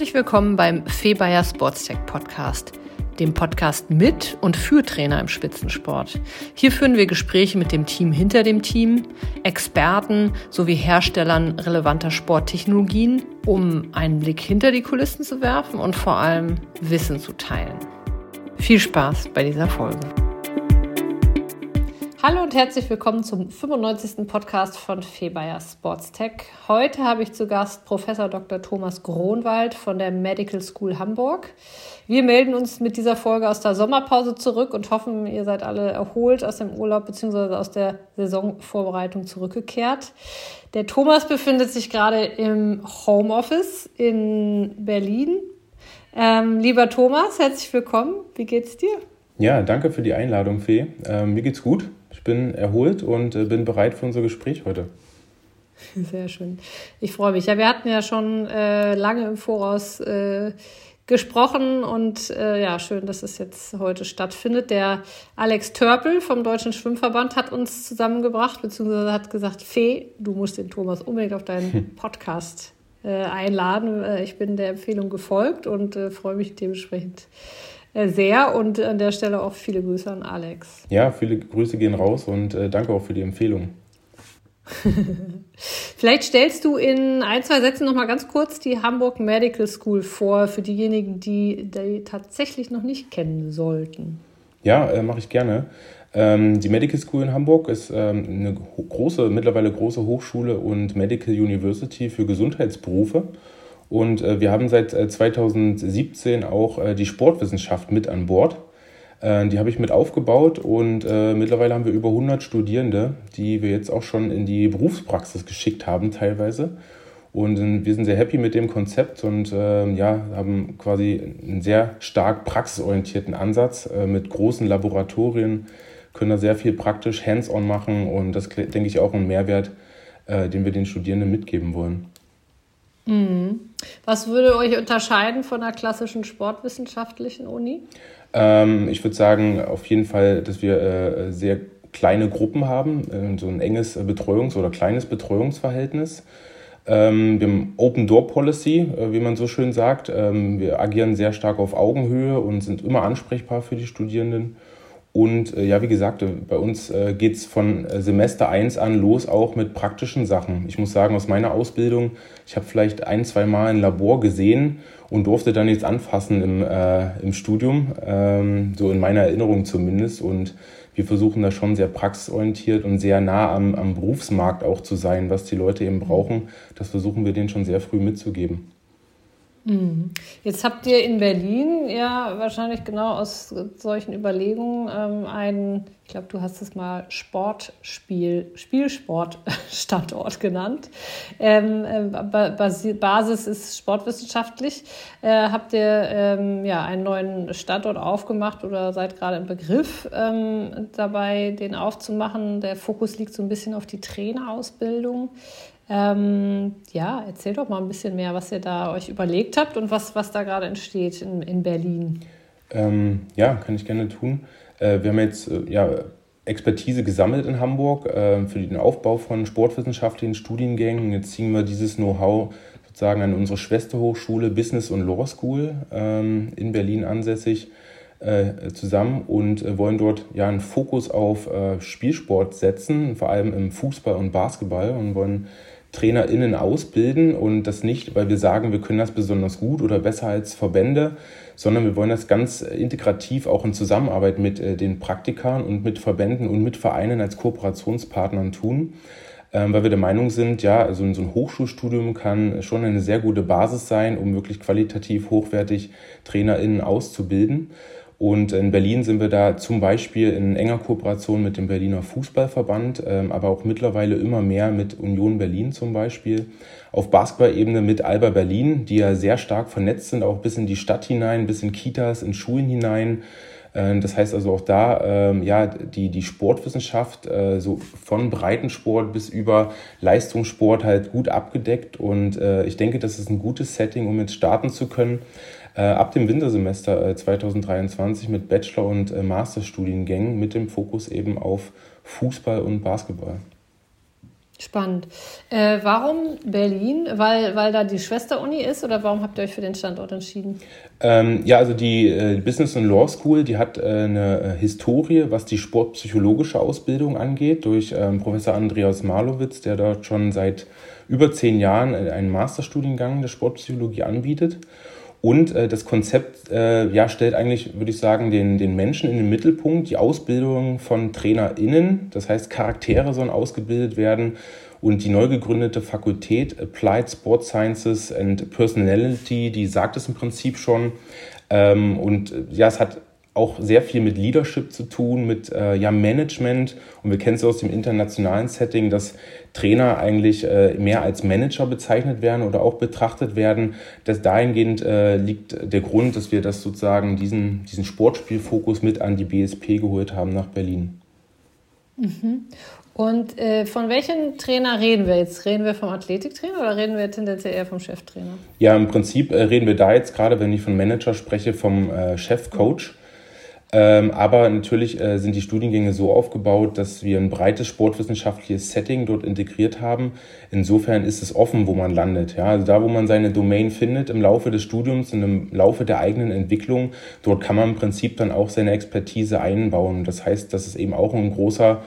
Herzlich willkommen beim Febayer Sportstech Podcast, dem Podcast mit und für Trainer im Spitzensport. Hier führen wir Gespräche mit dem Team hinter dem Team, Experten sowie Herstellern relevanter Sporttechnologien, um einen Blick hinter die Kulissen zu werfen und vor allem Wissen zu teilen. Viel Spaß bei dieser Folge. Hallo und herzlich willkommen zum 95. Podcast von Febayer Sports Tech. Heute habe ich zu Gast Professor Dr. Thomas Gronwald von der Medical School Hamburg. Wir melden uns mit dieser Folge aus der Sommerpause zurück und hoffen, ihr seid alle erholt aus dem Urlaub bzw. aus der Saisonvorbereitung zurückgekehrt. Der Thomas befindet sich gerade im Homeoffice in Berlin. Ähm, lieber Thomas, herzlich willkommen. Wie geht's dir? Ja, danke für die Einladung, Fee. Ähm, mir geht's gut. Ich bin erholt und äh, bin bereit für unser Gespräch heute. Sehr schön. Ich freue mich. Ja, wir hatten ja schon äh, lange im Voraus äh, gesprochen und äh, ja, schön, dass es jetzt heute stattfindet. Der Alex Törpel vom Deutschen Schwimmverband hat uns zusammengebracht, beziehungsweise hat gesagt, Fee, du musst den Thomas unbedingt auf deinen Podcast äh, einladen. Äh, ich bin der Empfehlung gefolgt und freue mich dementsprechend sehr und an der Stelle auch viele Grüße an Alex. Ja, viele Grüße gehen raus und äh, danke auch für die Empfehlung. Vielleicht stellst du in ein, zwei Sätzen noch mal ganz kurz die Hamburg Medical School vor, für diejenigen, die die tatsächlich noch nicht kennen sollten. Ja, äh, mache ich gerne. Ähm, die Medical School in Hamburg ist ähm, eine große, mittlerweile große Hochschule und Medical University für Gesundheitsberufe. Und äh, wir haben seit äh, 2017 auch äh, die Sportwissenschaft mit an Bord. Äh, die habe ich mit aufgebaut und äh, mittlerweile haben wir über 100 Studierende, die wir jetzt auch schon in die Berufspraxis geschickt haben teilweise. Und äh, wir sind sehr happy mit dem Konzept und ja, haben quasi einen sehr stark praxisorientierten Ansatz mit großen Laboratorien, können da sehr viel praktisch hands-on machen und das denke ich auch ein Mehrwert, den wir den Studierenden mitgeben wollen. Mhm. Was würde euch unterscheiden von einer klassischen sportwissenschaftlichen Uni? Ähm, ich würde sagen, auf jeden Fall, dass wir äh, sehr kleine Gruppen haben, äh, so ein enges Betreuungs- oder kleines Betreuungsverhältnis. Ähm, wir haben Open Door Policy, äh, wie man so schön sagt. Ähm, wir agieren sehr stark auf Augenhöhe und sind immer ansprechbar für die Studierenden. Und äh, ja, wie gesagt, äh, bei uns äh, geht es von äh, Semester 1 an los auch mit praktischen Sachen. Ich muss sagen, aus meiner Ausbildung, ich habe vielleicht ein, zwei Mal ein Labor gesehen und durfte dann nichts anfassen im, äh, im Studium, ähm, so in meiner Erinnerung zumindest. Und wir versuchen da schon sehr praxisorientiert und sehr nah am, am Berufsmarkt auch zu sein, was die Leute eben brauchen. Das versuchen wir denen schon sehr früh mitzugeben. Mhm. Jetzt habt ihr in Berlin ja wahrscheinlich genau aus solchen Überlegungen ähm, einen, ich glaube, du hast es mal Sportspiel, Spielsportstandort genannt. Ähm, äh, Basis ist sportwissenschaftlich. Äh, habt ihr ähm, ja einen neuen Standort aufgemacht oder seid gerade im Begriff ähm, dabei, den aufzumachen? Der Fokus liegt so ein bisschen auf die Trainerausbildung. Ähm, ja, erzähl doch mal ein bisschen mehr, was ihr da euch überlegt habt und was, was da gerade entsteht in, in Berlin. Ähm, ja, kann ich gerne tun. Äh, wir haben jetzt äh, ja, Expertise gesammelt in Hamburg äh, für den Aufbau von sportwissenschaftlichen Studiengängen. Jetzt ziehen wir dieses Know-how sozusagen an unsere Schwesterhochschule Business und Law School ähm, in Berlin ansässig äh, zusammen und äh, wollen dort ja einen Fokus auf äh, Spielsport setzen, vor allem im Fußball und Basketball und wollen TrainerInnen ausbilden und das nicht, weil wir sagen, wir können das besonders gut oder besser als Verbände, sondern wir wollen das ganz integrativ auch in Zusammenarbeit mit äh, den Praktikern und mit Verbänden und mit Vereinen als Kooperationspartnern tun, ähm, weil wir der Meinung sind, ja, also so ein Hochschulstudium kann schon eine sehr gute Basis sein, um wirklich qualitativ hochwertig TrainerInnen auszubilden. Und in Berlin sind wir da zum Beispiel in enger Kooperation mit dem Berliner Fußballverband, ähm, aber auch mittlerweile immer mehr mit Union Berlin zum Beispiel. Auf Basketball-Ebene mit Alba Berlin, die ja sehr stark vernetzt sind, auch bis in die Stadt hinein, bis in Kitas, in Schulen hinein. Äh, das heißt also auch da, ähm, ja, die, die Sportwissenschaft, äh, so von Breitensport bis über Leistungssport halt gut abgedeckt. Und äh, ich denke, das ist ein gutes Setting, um jetzt starten zu können ab dem Wintersemester 2023 äh, mit Bachelor- und äh, Masterstudiengängen mit dem Fokus eben auf Fußball und Basketball. Spannend. Äh, warum Berlin? Weil, weil da die Schwesteruni ist oder warum habt ihr euch für den Standort entschieden? Ähm, ja, also die äh, Business and Law School, die hat äh, eine äh, Historie, was die sportpsychologische Ausbildung angeht, durch ähm, Professor Andreas Marlowitz, der dort schon seit über zehn Jahren äh, einen Masterstudiengang der Sportpsychologie anbietet. Und äh, das Konzept äh, ja, stellt eigentlich, würde ich sagen, den, den Menschen in den Mittelpunkt, die Ausbildung von TrainerInnen, das heißt Charaktere sollen ausgebildet werden und die neu gegründete Fakultät Applied Sport Sciences and Personality, die sagt es im Prinzip schon. Ähm, und äh, ja, es hat auch sehr viel mit Leadership zu tun, mit äh, ja, Management. Und wir kennen es aus dem internationalen Setting, dass Trainer eigentlich äh, mehr als Manager bezeichnet werden oder auch betrachtet werden. Das dahingehend äh, liegt der Grund, dass wir das sozusagen diesen, diesen Sportspielfokus mit an die BSP geholt haben nach Berlin. Mhm. Und äh, von welchem Trainer reden wir jetzt? Reden wir vom Athletiktrainer oder reden wir tendenziell eher vom Cheftrainer? Ja, im Prinzip äh, reden wir da jetzt gerade, wenn ich von Manager spreche, vom äh, Chefcoach. Ähm, aber natürlich äh, sind die Studiengänge so aufgebaut, dass wir ein breites sportwissenschaftliches Setting dort integriert haben. Insofern ist es offen, wo man landet. Ja? Also da, wo man seine Domain findet im Laufe des Studiums und im Laufe der eigenen Entwicklung, dort kann man im Prinzip dann auch seine Expertise einbauen. Das heißt, das ist eben auch ein großer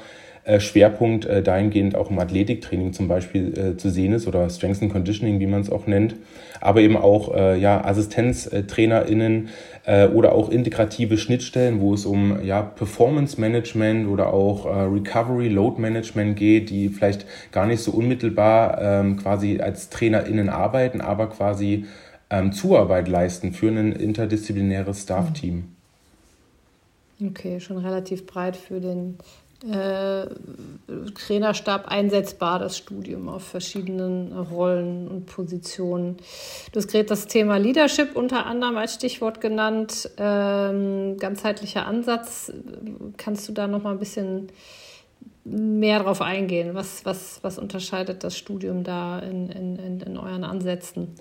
äh, Schwerpunkt äh, dahingehend auch im Athletiktraining zum Beispiel zu sehen ist oder Strength and Conditioning, wie man es auch nennt, aber eben auch ja, AssistenztrainerInnen oder auch integrative Schnittstellen, wo es um ja, Performance Management oder auch Recovery Load Management geht, die vielleicht gar nicht so unmittelbar ähm, quasi als TrainerInnen arbeiten, aber quasi ähm, Zuarbeit leisten für ein interdisziplinäres Staff-Team. Okay, schon relativ breit für den äh, Trainerstab einsetzbar, das Studium auf verschiedenen Rollen und Positionen. Du hast gerade das Thema Leadership unter anderem als Stichwort genannt. Ähm, ganzheitlicher Ansatz. Kannst du da noch mal ein bisschen mehr darauf eingehen? Was, was, was unterscheidet das Studium da in, in, in euren Ansätzen?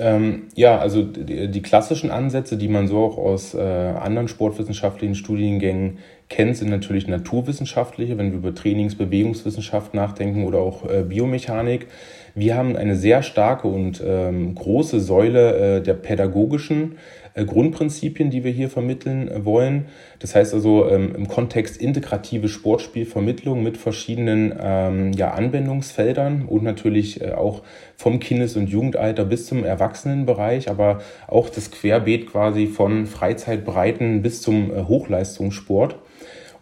Ähm, ja, also die, die, klassischen Ansätze, die man so auch aus äh, anderen sportwissenschaftlichen Studiengängen kennt, sind natürlich naturwissenschaftliche, wenn wir über Trainings-, Bewegungswissenschaft nachdenken oder auch äh, Biomechanik. Wir haben eine sehr starke und ähm, große Säule äh, der pädagogischen Grundprinzipien, die wir hier vermitteln äh, wollen. Das heißt also ähm, im Kontext integrative Sportspielvermittlung mit verschiedenen ähm, ja, Anwendungsfeldern und natürlich äh, auch vom Kindes- und Jugendalter bis zum Erwachsenenbereich, aber auch das Querbeet quasi von Freizeitbreiten bis zum äh, Hochleistungssport.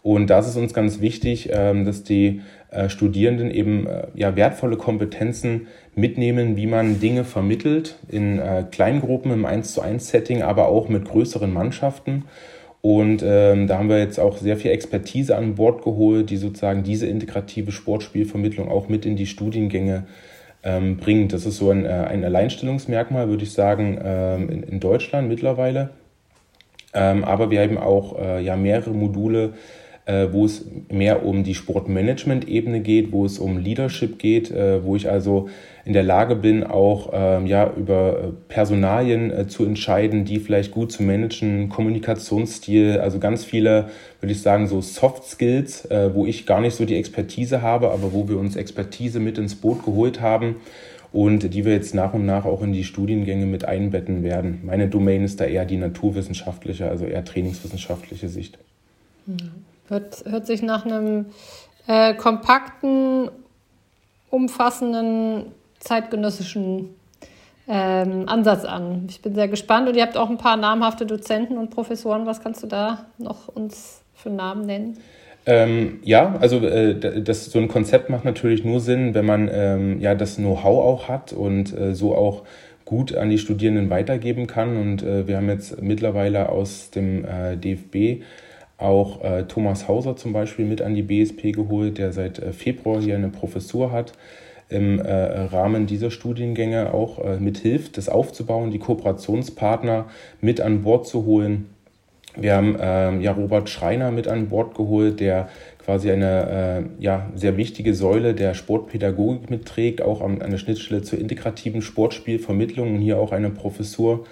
Und das ist uns ganz wichtig, ähm, dass die äh, Studierenden eben äh, ja, wertvolle Kompetenzen mitnehmen, wie man Dinge vermittelt in äh, Kleingruppen im 1 zu 1 Setting, aber auch mit größeren Mannschaften. Und ähm, da haben wir jetzt auch sehr viel Expertise an Bord geholt, die sozusagen diese integrative Sportspielvermittlung auch mit in die Studiengänge ähm, bringt. Das ist so ein, ein Alleinstellungsmerkmal, würde ich sagen, ähm, in, in Deutschland mittlerweile. Ähm, aber wir haben auch äh, ja, mehrere Module, wo es mehr um die Sportmanagement-Ebene geht, wo es um Leadership geht, äh, wo ich also in der Lage bin, auch ähm, ja, über äh, Personalien äh, zu entscheiden, die vielleicht gut zu managen, Kommunikationsstil, also ganz viele, würde ich sagen, so Soft Skills, äh, wo ich gar nicht so die Expertise habe, aber wo wir uns Expertise mit ins Boot geholt haben und die wir jetzt nach und nach auch in die Studiengänge mit einbetten werden. Meine Domain ist da eher die naturwissenschaftliche, also eher trainingswissenschaftliche Sicht. Mhm. Hört, hört sich nach einem äh, kompakten, umfassenden, zeitgenössischen ähm, Ansatz an. Ich bin sehr gespannt und ihr habt auch ein paar namhafte Dozenten und Professoren. Was kannst du da noch uns für Namen nennen? Ähm, ja, also äh, das, so ein Konzept macht natürlich nur Sinn, wenn man ähm, ja das Know-how auch hat und äh, so auch gut an die Studierenden weitergeben kann. Und äh, wir haben jetzt mittlerweile aus dem äh, DFB auch äh, Thomas Hauser zum Beispiel mit an die BSP geholt, der seit äh, Februar hier eine Professur hat, im äh, Rahmen dieser Studiengänge auch äh, mithilft, das aufzubauen, die Kooperationspartner mit an Bord zu holen. Wir haben ähm, ja Robert Schreiner mit an Bord geholt, der quasi eine äh, ja, sehr wichtige Säule der Sportpädagogik mitträgt, auch an, an der Schnittstelle zur integrativen Sportspielvermittlung und hier auch eine Professur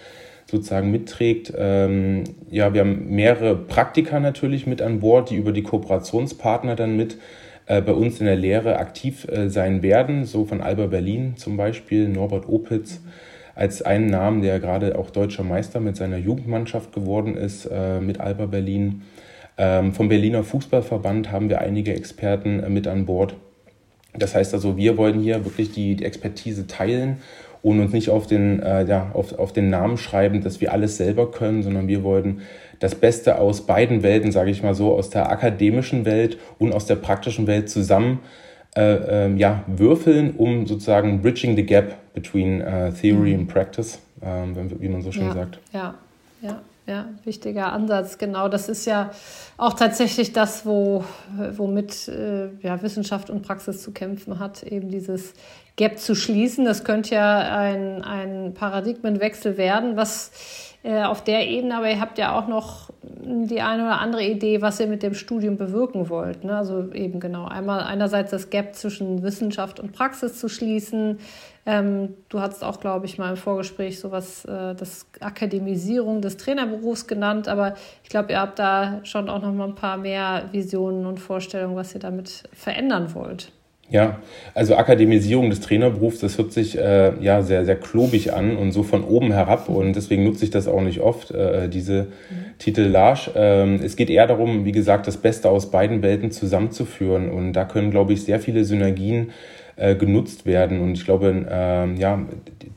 sozusagen mitträgt. Ähm, ja, wir haben mehrere Praktiker natürlich mit an Bord, die über die Kooperationspartner dann mit äh, bei uns in der Lehre aktiv äh, sein werden, so von Alba Berlin zum Beispiel, Norbert Opitz. Als einen Namen, der gerade auch deutscher Meister mit seiner Jugendmannschaft geworden ist, äh, mit Alba Berlin. Ähm, vom Berliner Fußballverband haben wir einige Experten äh, mit an Bord. Das heißt also, wir wollen hier wirklich die, die Expertise teilen und uns nicht auf den, äh, ja, auf, auf den Namen schreiben, dass wir alles selber können, sondern wir wollen das Beste aus beiden Welten, sage ich mal so, aus der akademischen Welt und aus der praktischen Welt zusammen äh, äh, ja, würfeln, um sozusagen bridging the gap between uh, theory mhm. and practice, äh, wie man so schön ja, sagt. Ja, ja. Ja, wichtiger Ansatz, genau. Das ist ja auch tatsächlich das, wo, womit äh, ja, Wissenschaft und Praxis zu kämpfen hat, eben dieses Gap zu schließen. Das könnte ja ein, ein Paradigmenwechsel werden, was äh, auf der Ebene, aber ihr habt ja auch noch die eine oder andere Idee, was ihr mit dem Studium bewirken wollt. Ne? Also eben genau, einmal einerseits das Gap zwischen Wissenschaft und Praxis zu schließen. Ähm, du hast auch, glaube ich, mal im Vorgespräch sowas, äh, das Akademisierung des Trainerberufs genannt, aber ich glaube, ihr habt da schon auch noch mal ein paar mehr Visionen und Vorstellungen, was ihr damit verändern wollt. Ja, also Akademisierung des Trainerberufs, das hört sich äh, ja sehr, sehr klobig an und so von oben herab und deswegen nutze ich das auch nicht oft, äh, diese mhm. Titellage. Ähm, es geht eher darum, wie gesagt, das Beste aus beiden Welten zusammenzuführen und da können, glaube ich, sehr viele Synergien äh, genutzt werden. Und ich glaube, ähm, ja,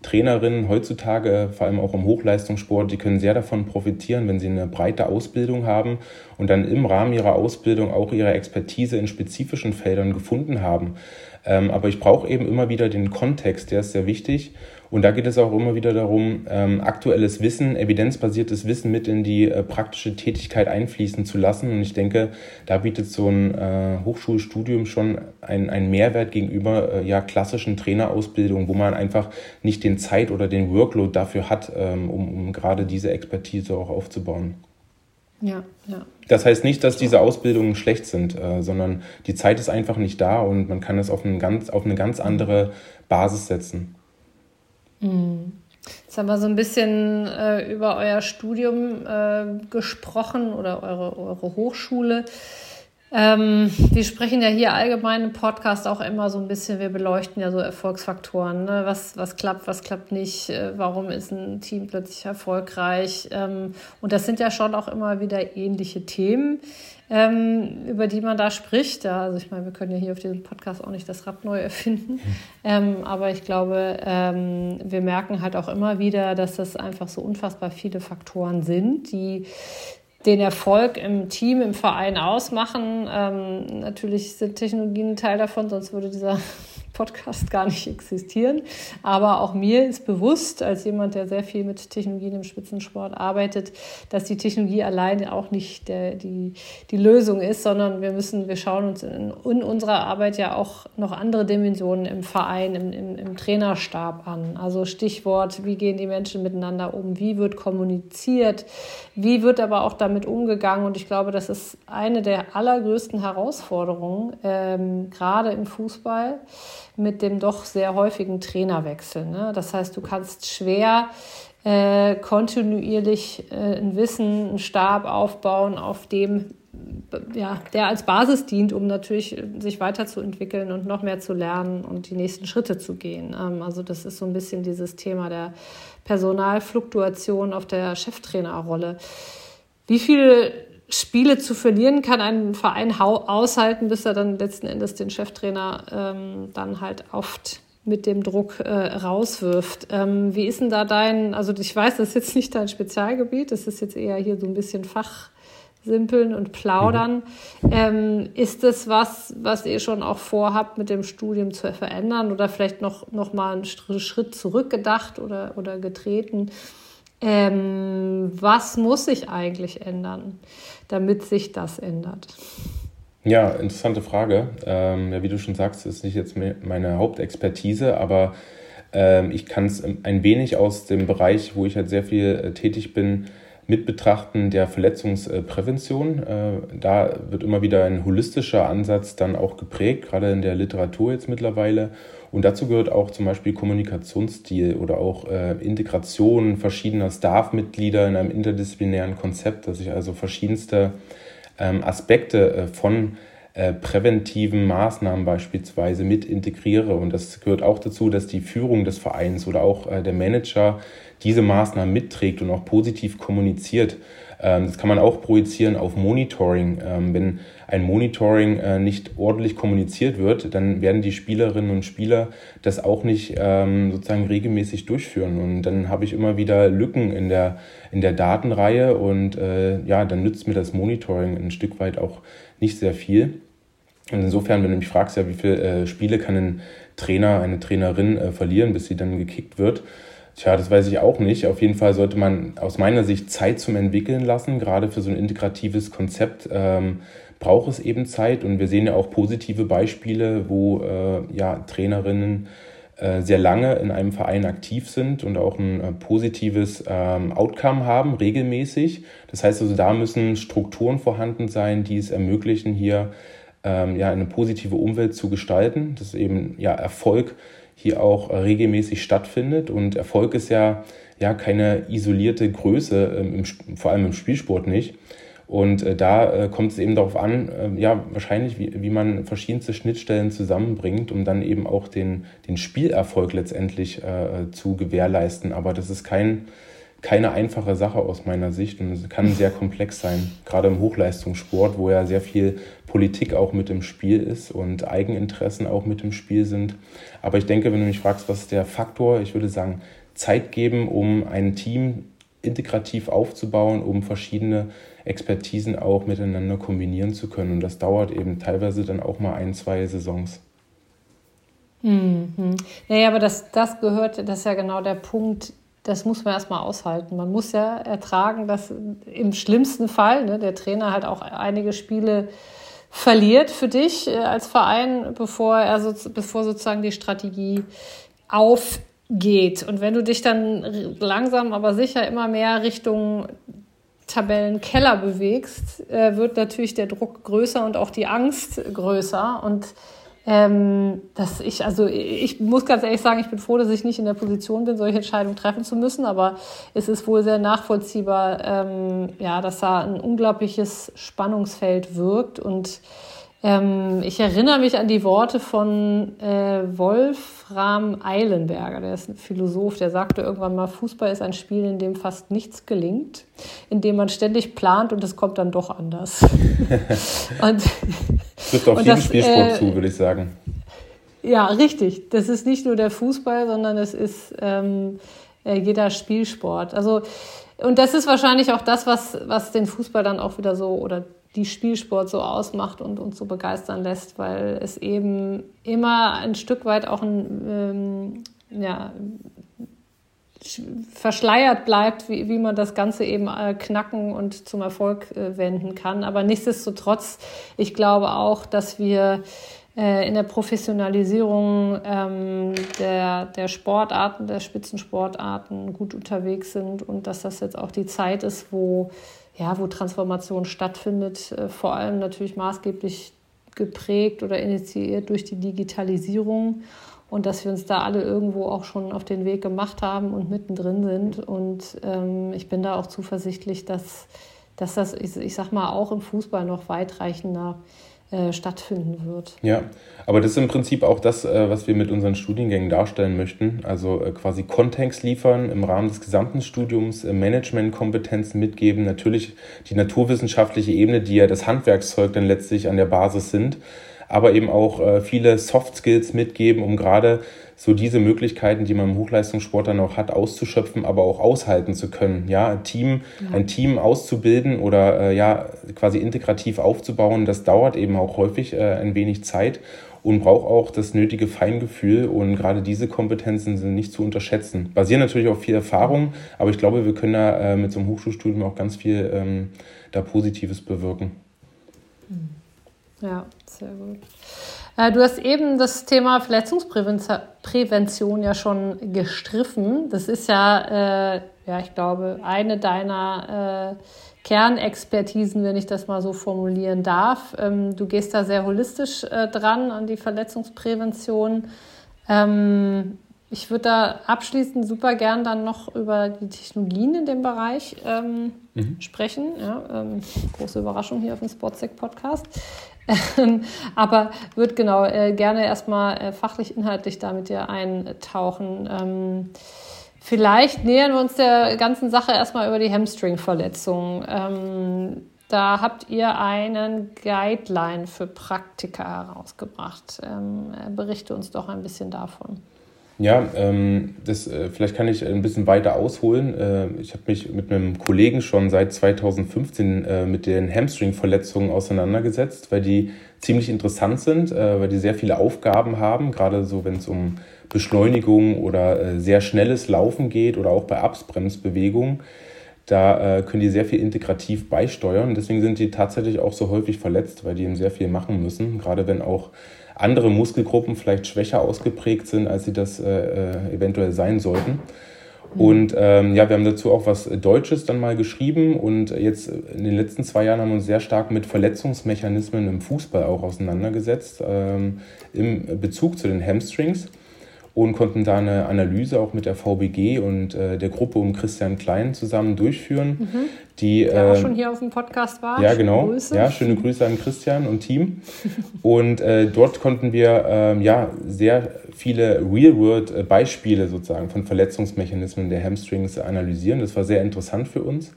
Trainerinnen heutzutage, vor allem auch im Hochleistungssport, die können sehr davon profitieren, wenn sie eine breite Ausbildung haben und dann im Rahmen ihrer Ausbildung auch ihre Expertise in spezifischen Feldern gefunden haben. Ähm, aber ich brauche eben immer wieder den Kontext, der ist sehr wichtig. Und da geht es auch immer wieder darum, ähm, aktuelles Wissen, evidenzbasiertes Wissen mit in die äh, praktische Tätigkeit einfließen zu lassen. Und ich denke, da bietet so ein äh, Hochschulstudium schon einen Mehrwert gegenüber äh, ja, klassischen Trainerausbildungen, wo man einfach nicht den Zeit oder den Workload dafür hat, ähm, um, um gerade diese Expertise auch aufzubauen. Ja, ja. Das heißt nicht, dass diese Ausbildungen schlecht sind, äh, sondern die Zeit ist einfach nicht da und man kann es auf, einen ganz, auf eine ganz andere Basis setzen. Jetzt haben wir so ein bisschen äh, über euer Studium äh, gesprochen oder eure, eure Hochschule. Ähm, wir sprechen ja hier allgemein im Podcast auch immer so ein bisschen, wir beleuchten ja so Erfolgsfaktoren. Ne? Was, was klappt, was klappt nicht, äh, warum ist ein Team plötzlich erfolgreich? Ähm, und das sind ja schon auch immer wieder ähnliche Themen ähm, über die man da spricht. Ja, also ich meine, wir können ja hier auf diesem Podcast auch nicht das Rad neu erfinden. Mhm. Ähm, aber ich glaube, ähm, wir merken halt auch immer wieder, dass das einfach so unfassbar viele Faktoren sind, die den Erfolg im Team, im Verein ausmachen. Ähm, natürlich sind Technologien ein Teil davon, sonst würde dieser Podcast gar nicht existieren. Aber auch mir ist bewusst, als jemand, der sehr viel mit Technologien im Spitzensport arbeitet, dass die Technologie alleine auch nicht der, die, die Lösung ist, sondern wir müssen, wir schauen uns in, in unserer Arbeit ja auch noch andere Dimensionen im Verein, im, im, im Trainerstab an. Also Stichwort, wie gehen die Menschen miteinander um, wie wird kommuniziert, wie wird aber auch damit umgegangen. Und ich glaube, das ist eine der allergrößten Herausforderungen, ähm, gerade im Fußball mit dem doch sehr häufigen Trainerwechsel. Ne? Das heißt, du kannst schwer äh, kontinuierlich äh, ein Wissen, einen Stab aufbauen, auf dem ja, der als Basis dient, um natürlich äh, sich weiterzuentwickeln und noch mehr zu lernen und die nächsten Schritte zu gehen. Ähm, also das ist so ein bisschen dieses Thema der Personalfluktuation auf der Cheftrainerrolle. Wie viel Spiele zu verlieren kann ein Verein aushalten, bis er dann letzten Endes den Cheftrainer ähm, dann halt oft mit dem Druck äh, rauswirft. Ähm, wie ist denn da dein, also ich weiß, das ist jetzt nicht dein Spezialgebiet, das ist jetzt eher hier so ein bisschen Fachsimpeln und Plaudern. Mhm. Ähm, ist das was, was ihr schon auch vorhabt, mit dem Studium zu verändern oder vielleicht noch, noch mal einen Schritt zurückgedacht oder, oder getreten? Ähm, was muss sich eigentlich ändern, damit sich das ändert? Ja, interessante Frage. Ähm, ja, wie du schon sagst, ist nicht jetzt meine Hauptexpertise, aber ähm, ich kann es ein wenig aus dem Bereich, wo ich halt sehr viel äh, tätig bin, mit betrachten der Verletzungsprävention. Äh, da wird immer wieder ein holistischer Ansatz dann auch geprägt, gerade in der Literatur jetzt mittlerweile. Und dazu gehört auch zum Beispiel Kommunikationsstil oder auch äh, Integration verschiedener Staff-Mitglieder in einem interdisziplinären Konzept, dass ich also verschiedenste ähm, Aspekte äh, von äh, präventiven Maßnahmen beispielsweise mit integriere. Und das gehört auch dazu, dass die Führung des Vereins oder auch äh, der Manager diese Maßnahmen mitträgt und auch positiv kommuniziert. Ähm, das kann man auch projizieren auf Monitoring. Ähm, wenn ein Monitoring äh, nicht ordentlich kommuniziert wird, dann werden die Spielerinnen und Spieler das auch nicht ähm, sozusagen regelmäßig durchführen. Und dann habe ich immer wieder Lücken in der, in der Datenreihe und äh, ja, dann nützt mir das Monitoring ein Stück weit auch nicht sehr viel. Und insofern, wenn du mich fragst, ja, wie viele äh, Spiele kann ein Trainer, eine Trainerin äh, verlieren, bis sie dann gekickt wird, Tja, das weiß ich auch nicht. Auf jeden Fall sollte man aus meiner Sicht Zeit zum Entwickeln lassen. Gerade für so ein integratives Konzept ähm, braucht es eben Zeit. Und wir sehen ja auch positive Beispiele, wo äh, ja, Trainerinnen äh, sehr lange in einem Verein aktiv sind und auch ein äh, positives ähm, Outcome haben, regelmäßig. Das heißt also, da müssen Strukturen vorhanden sein, die es ermöglichen, hier ähm, ja, eine positive Umwelt zu gestalten, dass eben ja, Erfolg hier auch äh, regelmäßig stattfindet. Und Erfolg ist ja, ja keine isolierte Größe, ähm, im, vor allem im Spielsport nicht. Und äh, da äh, kommt es eben darauf an, äh, ja, wahrscheinlich, wie, wie man verschiedenste Schnittstellen zusammenbringt, um dann eben auch den, den Spielerfolg letztendlich äh, zu gewährleisten. Aber das ist kein, keine einfache Sache aus meiner Sicht und es kann sehr komplex sein, gerade im Hochleistungssport, wo ja sehr viel Politik auch mit im Spiel ist und Eigeninteressen auch mit im Spiel sind. Aber ich denke, wenn du mich fragst, was ist der Faktor, ich würde sagen, Zeit geben, um ein Team integrativ aufzubauen, um verschiedene Expertisen auch miteinander kombinieren zu können. Und das dauert eben teilweise dann auch mal ein, zwei Saisons. Mhm. Naja, aber das, das gehört, das ist ja genau der Punkt, das muss man erstmal aushalten. Man muss ja ertragen, dass im schlimmsten Fall ne, der Trainer halt auch einige Spiele verliert für dich äh, als Verein, bevor er so, bevor sozusagen die Strategie aufgeht. Und wenn du dich dann langsam aber sicher immer mehr Richtung Tabellenkeller bewegst, äh, wird natürlich der Druck größer und auch die Angst größer. Und ähm, dass ich, also ich muss ganz ehrlich sagen, ich bin froh, dass ich nicht in der Position bin, solche Entscheidungen treffen zu müssen, aber es ist wohl sehr nachvollziehbar, ähm, ja, dass da ein unglaubliches Spannungsfeld wirkt und ähm, ich erinnere mich an die Worte von äh, Wolfram Eilenberger, der ist ein Philosoph, der sagte irgendwann mal, Fußball ist ein Spiel, in dem fast nichts gelingt, in dem man ständig plant und es kommt dann doch anders. und, trifft auf jeden das, Spielsport äh, zu, würde ich sagen. Ja, richtig. Das ist nicht nur der Fußball, sondern es ist ähm, äh, jeder Spielsport. Also und das ist wahrscheinlich auch das, was, was den Fußball dann auch wieder so oder die Spielsport so ausmacht und uns so begeistern lässt, weil es eben immer ein Stück weit auch ein, ähm, ja, verschleiert bleibt, wie, wie man das Ganze eben äh, knacken und zum Erfolg äh, wenden kann. Aber nichtsdestotrotz, ich glaube auch, dass wir äh, in der Professionalisierung ähm, der, der Sportarten, der Spitzensportarten gut unterwegs sind und dass das jetzt auch die Zeit ist, wo ja, wo Transformation stattfindet, äh, vor allem natürlich maßgeblich geprägt oder initiiert durch die Digitalisierung und dass wir uns da alle irgendwo auch schon auf den Weg gemacht haben und mittendrin sind. Und ähm, ich bin da auch zuversichtlich, dass, dass das, ich, ich sag mal, auch im Fußball noch weitreichender äh, stattfinden wird. Ja, aber das ist im Prinzip auch das, äh, was wir mit unseren Studiengängen darstellen möchten. Also äh, quasi Kontext liefern im Rahmen des gesamten Studiums, Managementkompetenzen mitgeben, natürlich die naturwissenschaftliche Ebene, die ja das Handwerkszeug dann letztlich an der Basis sind, aber eben auch viele Soft Skills mitgeben, um gerade so diese Möglichkeiten, die man im Hochleistungssport dann auch hat, auszuschöpfen, aber auch aushalten zu können. Ja, ein Team, ja. ein Team auszubilden oder äh, ja, quasi integrativ aufzubauen, das dauert eben auch häufig äh, ein wenig Zeit und braucht auch das nötige Feingefühl. Und gerade diese Kompetenzen sind nicht zu unterschätzen. Basieren natürlich auf viel Erfahrung, aber ich glaube, wir können da äh, mit so einem Hochschulstudium auch ganz viel ähm, da Positives bewirken. Ja, sehr gut. Äh, du hast eben das Thema Verletzungsprävention ja schon gestriffen. Das ist ja, äh, ja, ich glaube, eine deiner äh, Kernexpertisen, wenn ich das mal so formulieren darf. Ähm, du gehst da sehr holistisch äh, dran an die Verletzungsprävention. Ähm, Ich würde da abschließend super gern dann noch über die Technologien in dem Bereich ähm, mhm. sprechen. Ja, ähm, große Überraschung hier auf dem Sportsec Podcast. Aber würde genau äh, gerne erstmal äh, fachlich, inhaltlich da mit dir eintauchen. Ähm, vielleicht nähern wir uns der ganzen Sache erstmal über die Hamstring-Verletzung. Ähm, da habt ihr einen Guideline für Praktika herausgebracht. Ähm, berichte uns doch ein bisschen davon. Ja, ähm, das, äh, vielleicht kann ich ein bisschen weiter ausholen. Äh, ich habe mich mit einem Kollegen schon seit 2015 äh, mit den Hamstring-Verletzungen auseinandergesetzt, weil die ziemlich interessant sind, äh, weil die sehr viele Aufgaben haben, gerade so wenn es um Beschleunigung oder äh, sehr schnelles Laufen geht oder auch bei Absbremsbewegungen. Da äh, können die sehr viel integrativ beisteuern. Deswegen sind die tatsächlich auch so häufig verletzt, weil die eben sehr viel machen müssen, gerade wenn auch andere Muskelgruppen vielleicht schwächer ausgeprägt sind, als sie das äh, äh, eventuell sein sollten. Mhm. Und ähm, ja, wir haben dazu auch was Deutsches dann mal geschrieben und jetzt in den letzten zwei Jahren haben wir uns sehr stark mit Verletzungsmechanismen im Fußball auch auseinandergesetzt, ähm, im Bezug zu den Hamstrings und konnten da eine Analyse auch mit der VBG und äh, der Gruppe um Christian Klein zusammen durchführen. Mhm. Die, der äh, auch schon hier auf dem Podcast war. Ja, genau. Grüße. Ja, schöne Grüße an Christian und Team. und äh, dort konnten wir ähm, ja sehr viele Real-World-Beispiele sozusagen von Verletzungsmechanismen der Hamstrings analysieren. Das war sehr interessant für uns.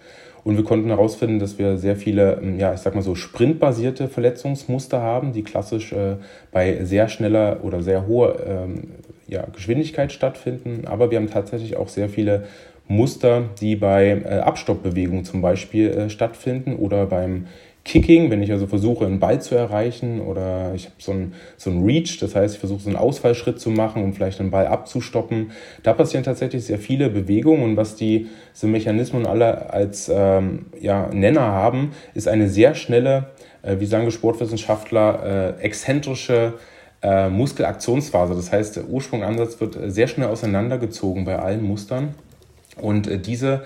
Und wir konnten herausfinden, dass wir sehr viele, ähm, ja, ich sag mal so, sprintbasierte Verletzungsmuster haben, die klassisch äh, bei sehr schneller oder sehr hoher ähm, ja, Geschwindigkeit stattfinden. Aber wir haben tatsächlich auch sehr viele Muster, die bei äh, Abstoppbewegungen zum Beispiel äh, stattfinden oder beim Kicking, wenn ich also versuche, einen Ball zu erreichen oder ich habe so ein, so ein Reach, das heißt, ich versuche so einen Ausfallschritt zu machen, um vielleicht einen Ball abzustoppen. Da passieren tatsächlich sehr viele Bewegungen und was die, diese Mechanismen alle als ähm, ja, Nenner haben, ist eine sehr schnelle, äh, wie sagen Sportwissenschaftler, äh, exzentrische äh, Muskelaktionsphase. Das heißt, der Ursprungansatz wird sehr schnell auseinandergezogen bei allen Mustern. Und äh, diese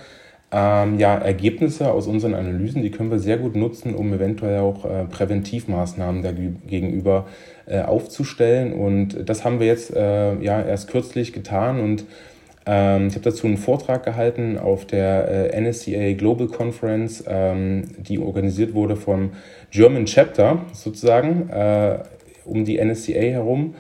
ähm, ja, Ergebnisse aus unseren Analysen, die können wir sehr gut nutzen, um eventuell auch äh, Präventivmaßnahmen dagegenüber äh, aufzustellen. Und das haben wir jetzt äh, ja erst kürzlich getan und ähm, ich habe dazu einen Vortrag gehalten auf der äh, NSCA Global Conference, ähm, die organisiert wurde vom German Chapter sozusagen äh, um die NSCA herum.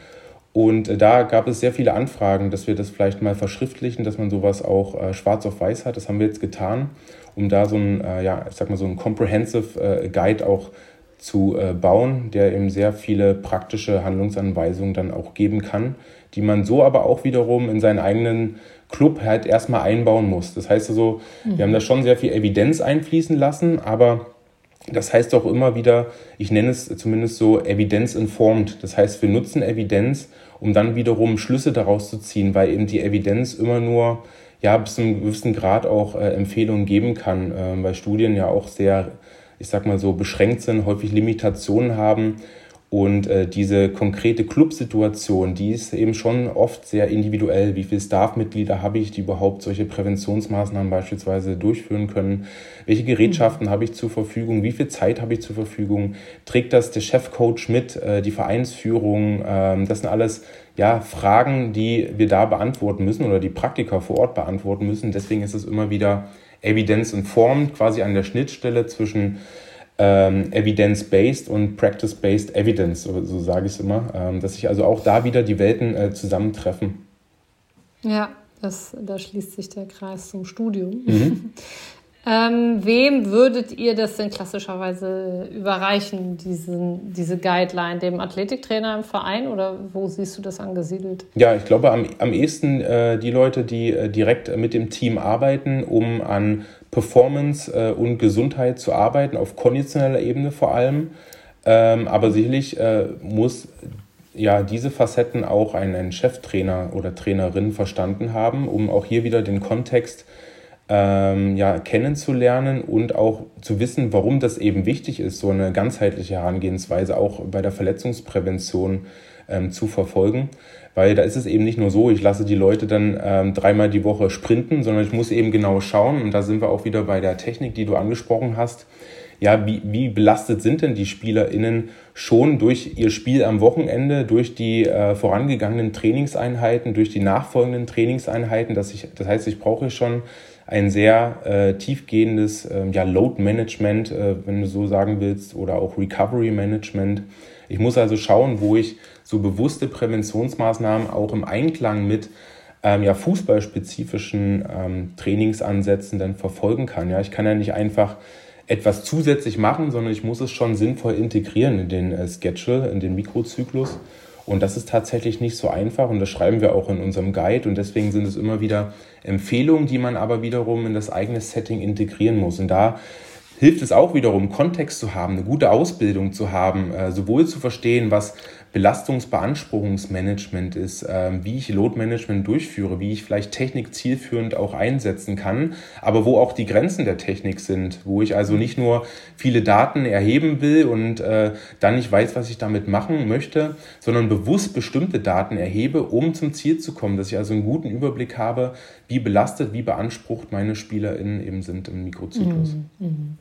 Und äh, da gab es sehr viele Anfragen, dass wir das vielleicht mal verschriftlichen, dass man sowas auch äh, schwarz auf weiß hat. Das haben wir jetzt getan, um da so ein, äh, ja, ich sag mal so ein Comprehensive äh, Guide auch zu äh, bauen, der eben sehr viele praktische Handlungsanweisungen dann auch geben kann, die man so aber auch wiederum in seinen eigenen Club halt erstmal einbauen muss. Das heißt also, mhm. wir haben da schon sehr viel Evidenz einfließen lassen, aber das heißt auch immer wieder, ich nenne es zumindest so evidence-informed. Das heißt, wir nutzen Evidenz, um dann wiederum Schlüsse daraus zu ziehen, weil eben die Evidenz immer nur ja, bis zu einem gewissen Grad auch äh, Empfehlungen geben kann, äh, weil Studien ja auch sehr, ich sag mal so, beschränkt sind, häufig Limitationen haben und äh, diese konkrete Clubsituation, die ist eben schon oft sehr individuell. Wie viele Staffmitglieder habe ich, die überhaupt solche Präventionsmaßnahmen beispielsweise durchführen können? Welche Gerätschaften mhm. habe ich zur Verfügung? Wie viel Zeit habe ich zur Verfügung? Trägt das der Chefcoach mit, äh, die Vereinsführung? Ähm, das sind alles ja, Fragen, die wir da beantworten müssen oder die Praktiker vor Ort beantworten müssen. Deswegen ist es immer wieder evidence-informed, quasi an der Schnittstelle zwischen ähm, evidence-based und practice-based evidence, so, so sage ich es immer, ähm, dass sich also auch da wieder die Welten äh, zusammentreffen. Ja, das, da schließt sich der Kreis zum Studium. Mhm. ähm, wem würdet ihr das denn klassischerweise überreichen, diesen, diese Guideline? Dem Athletiktrainer im Verein oder wo siehst du das angesiedelt? Ja, ich glaube am, am ehesten äh, die Leute, die äh, direkt mit dem Team arbeiten, um an Performance äh, und Gesundheit zu arbeiten, auf konditioneller Ebene vor allem. Ähm, aber sicherlich äh, muss ja diese Facetten auch ein, ein Cheftrainer oder Trainerin verstanden haben, um auch hier wieder den Kontext ähm, ja, kennenzulernen und auch zu wissen, warum das eben wichtig ist, so eine ganzheitliche Herangehensweise auch bei der Verletzungsprävention ähm, zu verfolgen. Weil da ist es eben nicht nur so, ich lasse die Leute dann ähm, dreimal die Woche sprinten, sondern ich muss eben genau schauen, und da sind wir auch wieder bei der Technik, die du angesprochen hast, ja, wie, wie belastet sind denn die SpielerInnen schon durch ihr Spiel am Wochenende, durch die äh, vorangegangenen Trainingseinheiten, durch die nachfolgenden Trainingseinheiten. Dass ich, das heißt, ich brauche schon ein sehr äh, tiefgehendes äh, ja, Load Management, äh, wenn du so sagen willst, oder auch Recovery Management. Ich muss also schauen, wo ich so bewusste Präventionsmaßnahmen auch im Einklang mit ähm, ja, fußballspezifischen ähm, Trainingsansätzen dann verfolgen kann. Ja, ich kann ja nicht einfach etwas zusätzlich machen, sondern ich muss es schon sinnvoll integrieren in den äh, Schedule, in den Mikrozyklus. Und das ist tatsächlich nicht so einfach und das schreiben wir auch in unserem Guide und deswegen sind es immer wieder Empfehlungen, die man aber wiederum in das eigene Setting integrieren muss. Und da hilft es auch wiederum, Kontext zu haben, eine gute Ausbildung zu haben, äh, sowohl zu verstehen, was Belastungsbeanspruchungsmanagement ist, äh, wie ich Load-Management durchführe, wie ich vielleicht Technik zielführend auch einsetzen kann, aber wo auch die Grenzen der Technik sind, wo ich also nicht nur viele Daten erheben will und äh, dann nicht weiß, was ich damit machen möchte, sondern bewusst bestimmte Daten erhebe, um zum Ziel zu kommen, dass ich also einen guten Überblick habe, wie belastet, wie beansprucht meine SpielerInnen eben sind im Mikrozyklus. Mhm.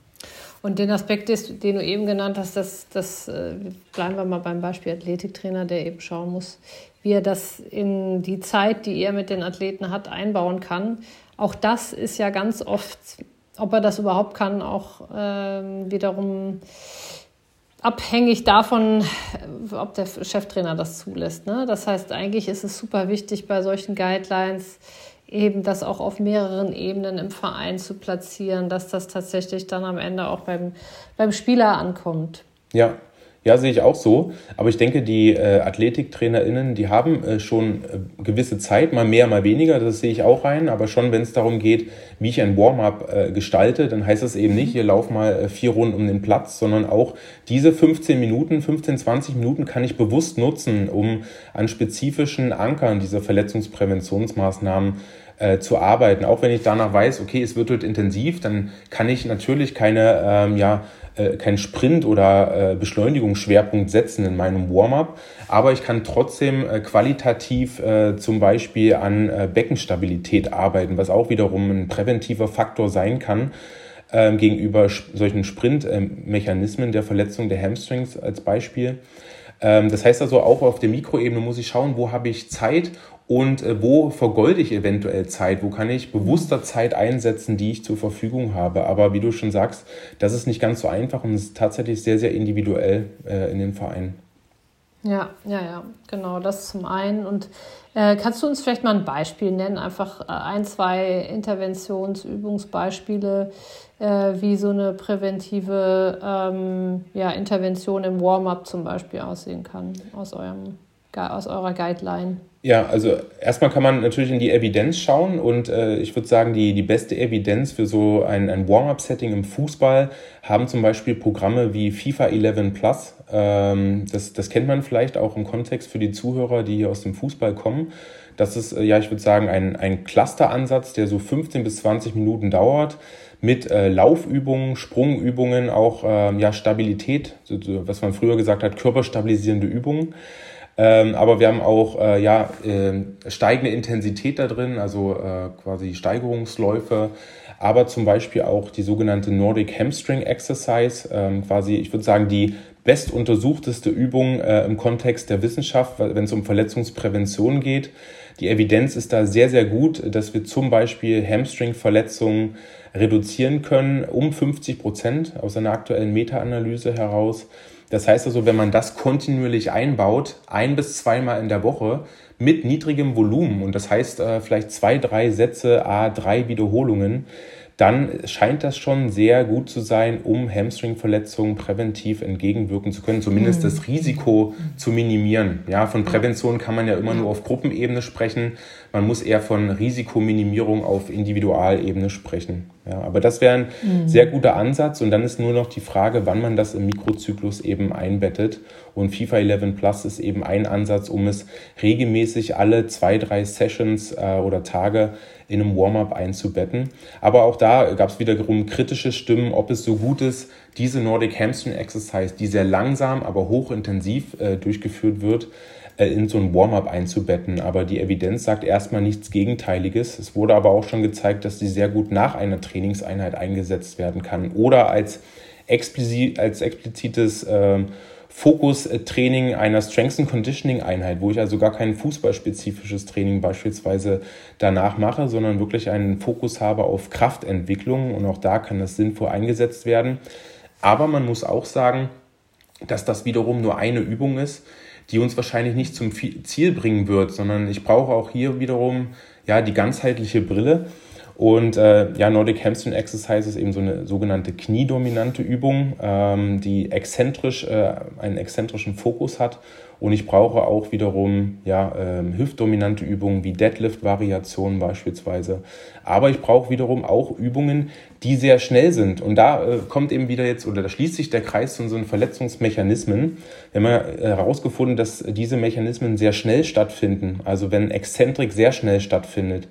Und den Aspekt, den du eben genannt hast, das, das äh, bleiben wir mal beim Beispiel Athletiktrainer, der eben schauen muss, wie er das in die Zeit, die er mit den Athleten hat, einbauen kann. Auch das ist ja ganz oft, ob er das überhaupt kann, auch äh, wiederum abhängig davon, ob der Cheftrainer das zulässt. Ne? Das heißt, eigentlich ist es super wichtig bei solchen Guidelines, eben das auch auf mehreren Ebenen im Verein zu platzieren, dass das tatsächlich dann am Ende auch beim, beim Spieler ankommt. Ja, ja, sehe ich auch so. Aber ich denke, die äh, AthletiktrainerInnen, die haben äh, schon äh, gewisse Zeit, mal mehr, mal weniger, das sehe ich auch rein. Aber schon, wenn es darum geht, wie ich ein Warm-up äh, gestalte, dann heißt das eben nicht, hier lauf mal äh, vier Runden um den Platz, sondern auch diese 15 Minuten, 15, 20 Minuten kann ich bewusst nutzen, um an spezifischen Ankern dieser Verletzungspräventionsmaßnahmen äh, zu arbeiten. Auch wenn ich danach weiß, okay, es wird dort intensiv, dann kann ich natürlich keine, ähm, ja, äh, keinen Sprint oder äh, Beschleunigungsschwerpunkt setzen in meinem Warm-up, aber ich kann trotzdem äh, qualitativ äh, zum Beispiel an äh, Beckenstabilität arbeiten, was auch wiederum ein präventiver Faktor sein kann ähm, gegenüber solchen Sprintmechanismen der Verletzung der Hamstrings als Beispiel. Ähm, das heißt also auch auf der Mikroebene muss ich schauen, wo habe ich Zeit und äh, wo vergolde ich eventuell Zeit, wo kann ich bewusster Zeit einsetzen, die ich zur Verfügung habe. Aber wie du schon sagst, das ist nicht ganz so einfach und es ist tatsächlich sehr, sehr individuell äh, in den Vereinen. Ja, ja, ja, genau, das zum einen. Und äh, kannst du uns vielleicht mal ein Beispiel nennen, einfach äh, ein, zwei Interventionsübungsbeispiele, äh, wie so eine präventive ähm, ja, Intervention im Warm-up zum Beispiel aussehen kann, aus, eurem, aus eurer Guideline? Ja, also erstmal kann man natürlich in die Evidenz schauen und äh, ich würde sagen, die, die beste Evidenz für so ein, ein Warm-up-Setting im Fußball haben zum Beispiel Programme wie FIFA 11 Plus. Ähm, das, das kennt man vielleicht auch im Kontext für die Zuhörer, die hier aus dem Fußball kommen. Das ist, äh, ja, ich würde sagen, ein, ein Clusteransatz, der so 15 bis 20 Minuten dauert mit äh, Laufübungen, Sprungübungen, auch äh, ja, Stabilität, so, so, was man früher gesagt hat, körperstabilisierende Übungen. Ähm, aber wir haben auch äh, ja, äh, steigende Intensität da drin, also äh, quasi Steigerungsläufe, aber zum Beispiel auch die sogenannte Nordic Hamstring Exercise, ähm, quasi, ich würde sagen, die bestuntersuchteste Übung äh, im Kontext der Wissenschaft, wenn es um Verletzungsprävention geht. Die Evidenz ist da sehr, sehr gut, dass wir zum Beispiel Hamstring-Verletzungen reduzieren können um 50 Prozent aus einer aktuellen Meta-Analyse heraus. Das heißt also, wenn man das kontinuierlich einbaut, ein bis zweimal in der Woche mit niedrigem Volumen und das heißt äh, vielleicht zwei, drei Sätze, a drei Wiederholungen, dann scheint das schon sehr gut zu sein, um Hamstring-Verletzungen präventiv entgegenwirken zu können, zumindest mhm. das Risiko zu minimieren. Ja, von Prävention kann man ja immer nur auf Gruppenebene sprechen. Man muss eher von Risikominimierung auf Individualebene sprechen. Ja, aber das wäre ein mhm. sehr guter Ansatz und dann ist nur noch die Frage, wann man das im Mikrozyklus eben einbettet. Und FIFA 11 Plus ist eben ein Ansatz, um es regelmäßig alle zwei, drei Sessions äh, oder Tage in einem Warm-up einzubetten. Aber auch da gab es wiederum kritische Stimmen, ob es so gut ist, diese Nordic Hamstring Exercise, die sehr langsam, aber hochintensiv äh, durchgeführt wird, in so ein Warm-up einzubetten. Aber die Evidenz sagt erstmal nichts Gegenteiliges. Es wurde aber auch schon gezeigt, dass die sehr gut nach einer Trainingseinheit eingesetzt werden kann oder als explizit, als explizites ähm, Fokustraining einer Strengths and Conditioning Einheit, wo ich also gar kein fußballspezifisches Training beispielsweise danach mache, sondern wirklich einen Fokus habe auf Kraftentwicklung und auch da kann das sinnvoll eingesetzt werden. Aber man muss auch sagen, dass das wiederum nur eine Übung ist, die uns wahrscheinlich nicht zum Ziel bringen wird, sondern ich brauche auch hier wiederum ja die ganzheitliche Brille und äh, ja, Nordic Hamstring Exercise ist eben so eine sogenannte kniedominante Übung, ähm, die exzentrisch, äh, einen exzentrischen Fokus hat. Und ich brauche auch wiederum ja, ähm, hüftdominante Übungen wie Deadlift-Variationen beispielsweise. Aber ich brauche wiederum auch Übungen, die sehr schnell sind. Und da äh, kommt eben wieder jetzt, oder da schließt sich der Kreis zu unseren Verletzungsmechanismen. Wir haben ja herausgefunden, dass diese Mechanismen sehr schnell stattfinden. Also wenn Exzentrik sehr schnell stattfindet.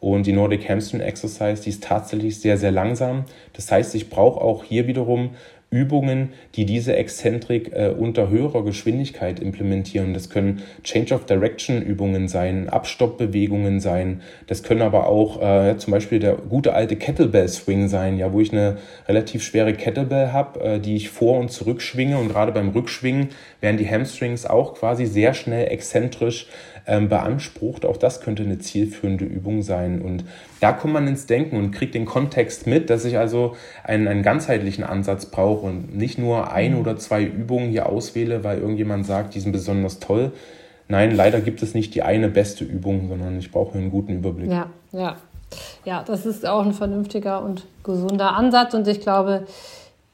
Und die Nordic Hamstring Exercise, die ist tatsächlich sehr, sehr langsam. Das heißt, ich brauche auch hier wiederum Übungen, die diese Exzentrik äh, unter höherer Geschwindigkeit implementieren. Das können Change of Direction Übungen sein, Abstoppbewegungen sein. Das können aber auch äh, zum Beispiel der gute alte Kettlebell Swing sein, ja, wo ich eine relativ schwere Kettlebell habe, äh, die ich vor und zurück schwinge und gerade beim Rückschwingen werden die Hamstrings auch quasi sehr schnell exzentrisch ähm, beansprucht. Auch das könnte eine zielführende Übung sein. Und da kommt man ins Denken und kriegt den Kontext mit, dass ich also einen, einen ganzheitlichen Ansatz brauche und nicht nur ein mhm. oder zwei Übungen hier auswähle, weil irgendjemand sagt, die sind besonders toll. Nein, leider gibt es nicht die eine beste Übung, sondern ich brauche einen guten Überblick. Ja, ja. Ja, das ist auch ein vernünftiger und gesunder Ansatz und ich glaube,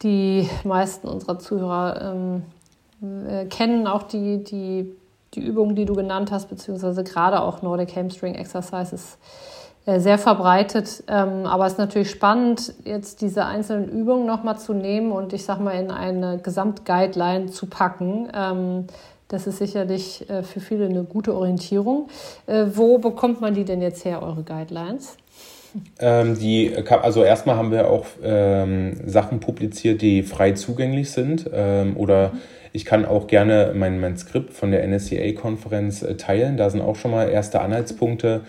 die meisten unserer Zuhörer ähm, äh, kennen auch die, die die Übungen, die du genannt hast, beziehungsweise gerade auch Nordic Hamstring Exercise ist äh, sehr verbreitet. Ähm, aber es ist natürlich spannend, jetzt diese einzelnen Übungen nochmal zu nehmen und ich sag mal in eine Gesamtguideline zu packen. Ähm, das ist sicherlich äh, für viele eine gute Orientierung. Äh, wo bekommt man die denn jetzt her, eure Guidelines? Ähm, die, also erstmal haben wir auch ähm, Sachen publiziert, die frei zugänglich sind ähm, oder mhm ich kann auch gerne mein, mein Skript von der NSCA-Konferenz äh, teilen. Da sind auch schon mal erste Anhaltspunkte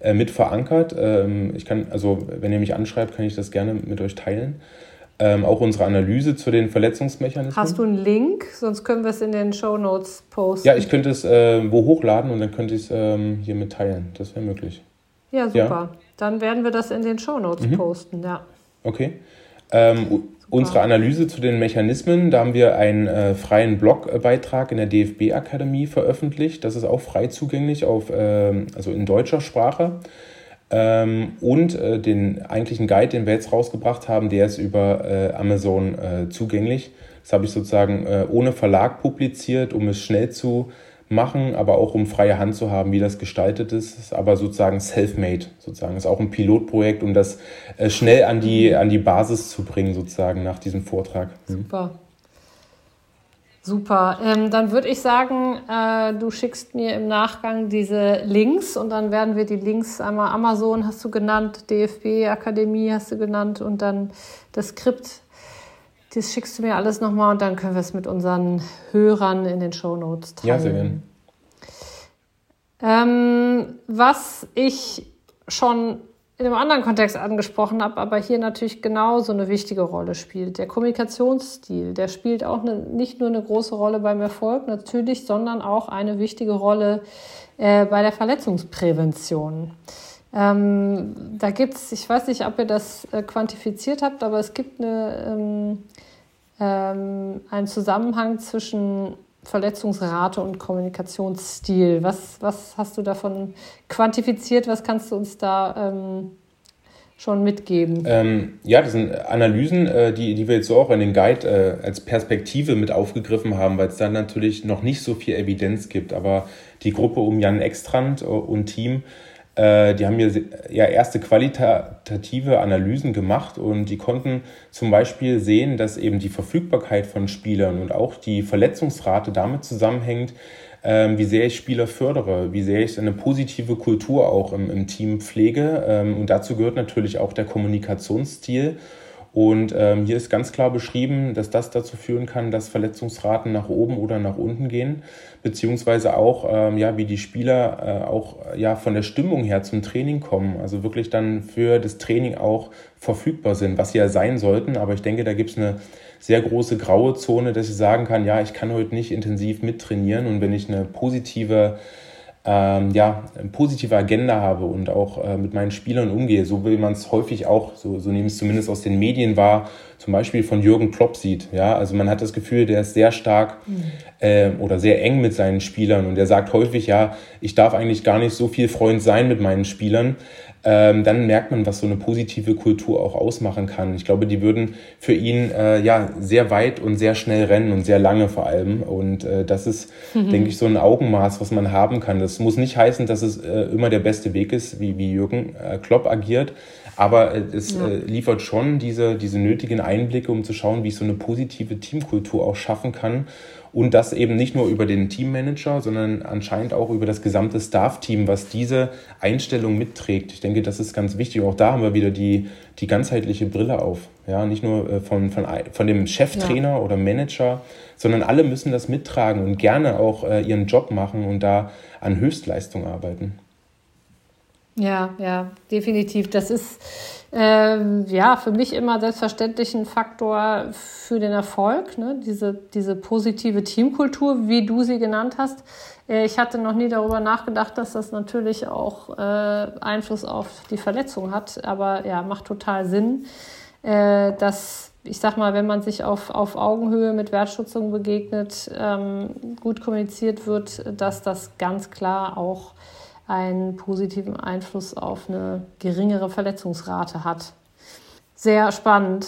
äh, mit verankert. Ähm, ich kann, also wenn ihr mich anschreibt, kann ich das gerne mit euch teilen. Ähm, auch unsere Analyse zu den Verletzungsmechanismen. Hast du einen Link? Sonst können wir es in den Show Notes posten. Ja, ich könnte es äh, wo hochladen und dann könnte ich es ähm, hier mitteilen. Das wäre möglich. Ja, super. Ja. Dann werden wir das in den Show Notes mhm. posten, ja. Okay. Ähm, Unsere Analyse zu den Mechanismen, da haben wir einen äh, freien Blogbeitrag in der DFB-Akademie veröffentlicht. Das ist auch frei zugänglich, auf, äh, also in deutscher Sprache. Ähm, und äh, den eigentlichen Guide, den wir jetzt rausgebracht haben, der ist über äh, Amazon äh, zugänglich. Das habe ich sozusagen äh, ohne Verlag publiziert, um es schnell zu machen, aber auch um freie Hand zu haben, wie das gestaltet ist. ist aber sozusagen self-made, sozusagen. Ist auch ein Pilotprojekt, um das äh, schnell an die, an die Basis zu bringen, sozusagen, nach diesem Vortrag. Mhm. Super. Super. Ähm, dann würde ich sagen, äh, du schickst mir im Nachgang diese Links und dann werden wir die Links einmal Amazon hast du genannt, DFB Akademie hast du genannt und dann das Skript das schickst du mir alles nochmal und dann können wir es mit unseren Hörern in den Show Notes teilen. Ja, sehr gerne. Ähm, was ich schon in einem anderen Kontext angesprochen habe, aber hier natürlich genauso eine wichtige Rolle spielt. Der Kommunikationsstil, der spielt auch eine, nicht nur eine große Rolle beim Erfolg natürlich, sondern auch eine wichtige Rolle äh, bei der Verletzungsprävention. Ähm, da gibt es, ich weiß nicht, ob ihr das äh, quantifiziert habt, aber es gibt eine, ähm, ähm, einen Zusammenhang zwischen Verletzungsrate und Kommunikationsstil. Was, was hast du davon quantifiziert? Was kannst du uns da ähm, schon mitgeben? Ähm, ja, das sind Analysen, äh, die, die wir jetzt so auch in den Guide äh, als Perspektive mit aufgegriffen haben, weil es da natürlich noch nicht so viel Evidenz gibt. Aber die Gruppe um Jan Extrand und Team äh, die haben mir ja erste qualitative Analysen gemacht und die konnten zum Beispiel sehen, dass eben die Verfügbarkeit von Spielern und auch die Verletzungsrate damit zusammenhängt, ähm, wie sehr ich Spieler fördere, wie sehr ich eine positive Kultur auch im, im Team pflege. Ähm, und dazu gehört natürlich auch der Kommunikationsstil. Und ähm, hier ist ganz klar beschrieben, dass das dazu führen kann, dass Verletzungsraten nach oben oder nach unten gehen, beziehungsweise auch, ähm, ja, wie die Spieler äh, auch ja, von der Stimmung her zum Training kommen, also wirklich dann für das Training auch verfügbar sind, was sie ja sein sollten. Aber ich denke, da gibt es eine sehr große graue Zone, dass ich sagen kann, ja, ich kann heute nicht intensiv mittrainieren. Und wenn ich eine positive ähm, ja, eine positive Agenda habe und auch äh, mit meinen Spielern umgehe, so will man es häufig auch, so, so nehme ich es zumindest aus den Medien wahr, zum Beispiel von Jürgen Klopp sieht. Ja? Also man hat das Gefühl, der ist sehr stark mhm. äh, oder sehr eng mit seinen Spielern und der sagt häufig, ja, ich darf eigentlich gar nicht so viel Freund sein mit meinen Spielern, ähm, dann merkt man, was so eine positive Kultur auch ausmachen kann. Ich glaube, die würden für ihn äh, ja sehr weit und sehr schnell rennen und sehr lange vor allem. Und äh, das ist, mhm. denke ich, so ein Augenmaß, was man haben kann. Das muss nicht heißen, dass es äh, immer der beste Weg ist, wie, wie Jürgen äh, Klopp agiert. Aber äh, es ja. Äh, liefert schon diese, diese nötigen Einblicke, um zu schauen, wie ich so eine positive Teamkultur auch schaffen kann und das eben nicht nur über den Teammanager, sondern anscheinend auch über das gesamte Staff-Team, was diese Einstellung mitträgt. Ich denke, das ist ganz wichtig. Auch da haben wir wieder die, die ganzheitliche Brille auf. Ja, nicht nur äh, von, von, von dem Cheftrainer ja. oder Manager, sondern alle müssen das mittragen und gerne auch ihren Job machen und da an Höchstleistung arbeiten. Ja, ja, definitiv. Das ist ähm, ja, für mich immer selbstverständlich ein Faktor für den Erfolg, ne? diese, diese positive Teamkultur, wie du sie genannt hast. Äh, ich hatte noch nie darüber nachgedacht, dass das natürlich auch äh, Einfluss auf die Verletzung hat, aber ja, macht total Sinn, äh, dass ich sag mal, wenn man sich auf, auf Augenhöhe mit Wertschätzung begegnet, ähm, gut kommuniziert wird, dass das ganz klar auch einen positiven Einfluss auf eine geringere Verletzungsrate hat. Sehr spannend.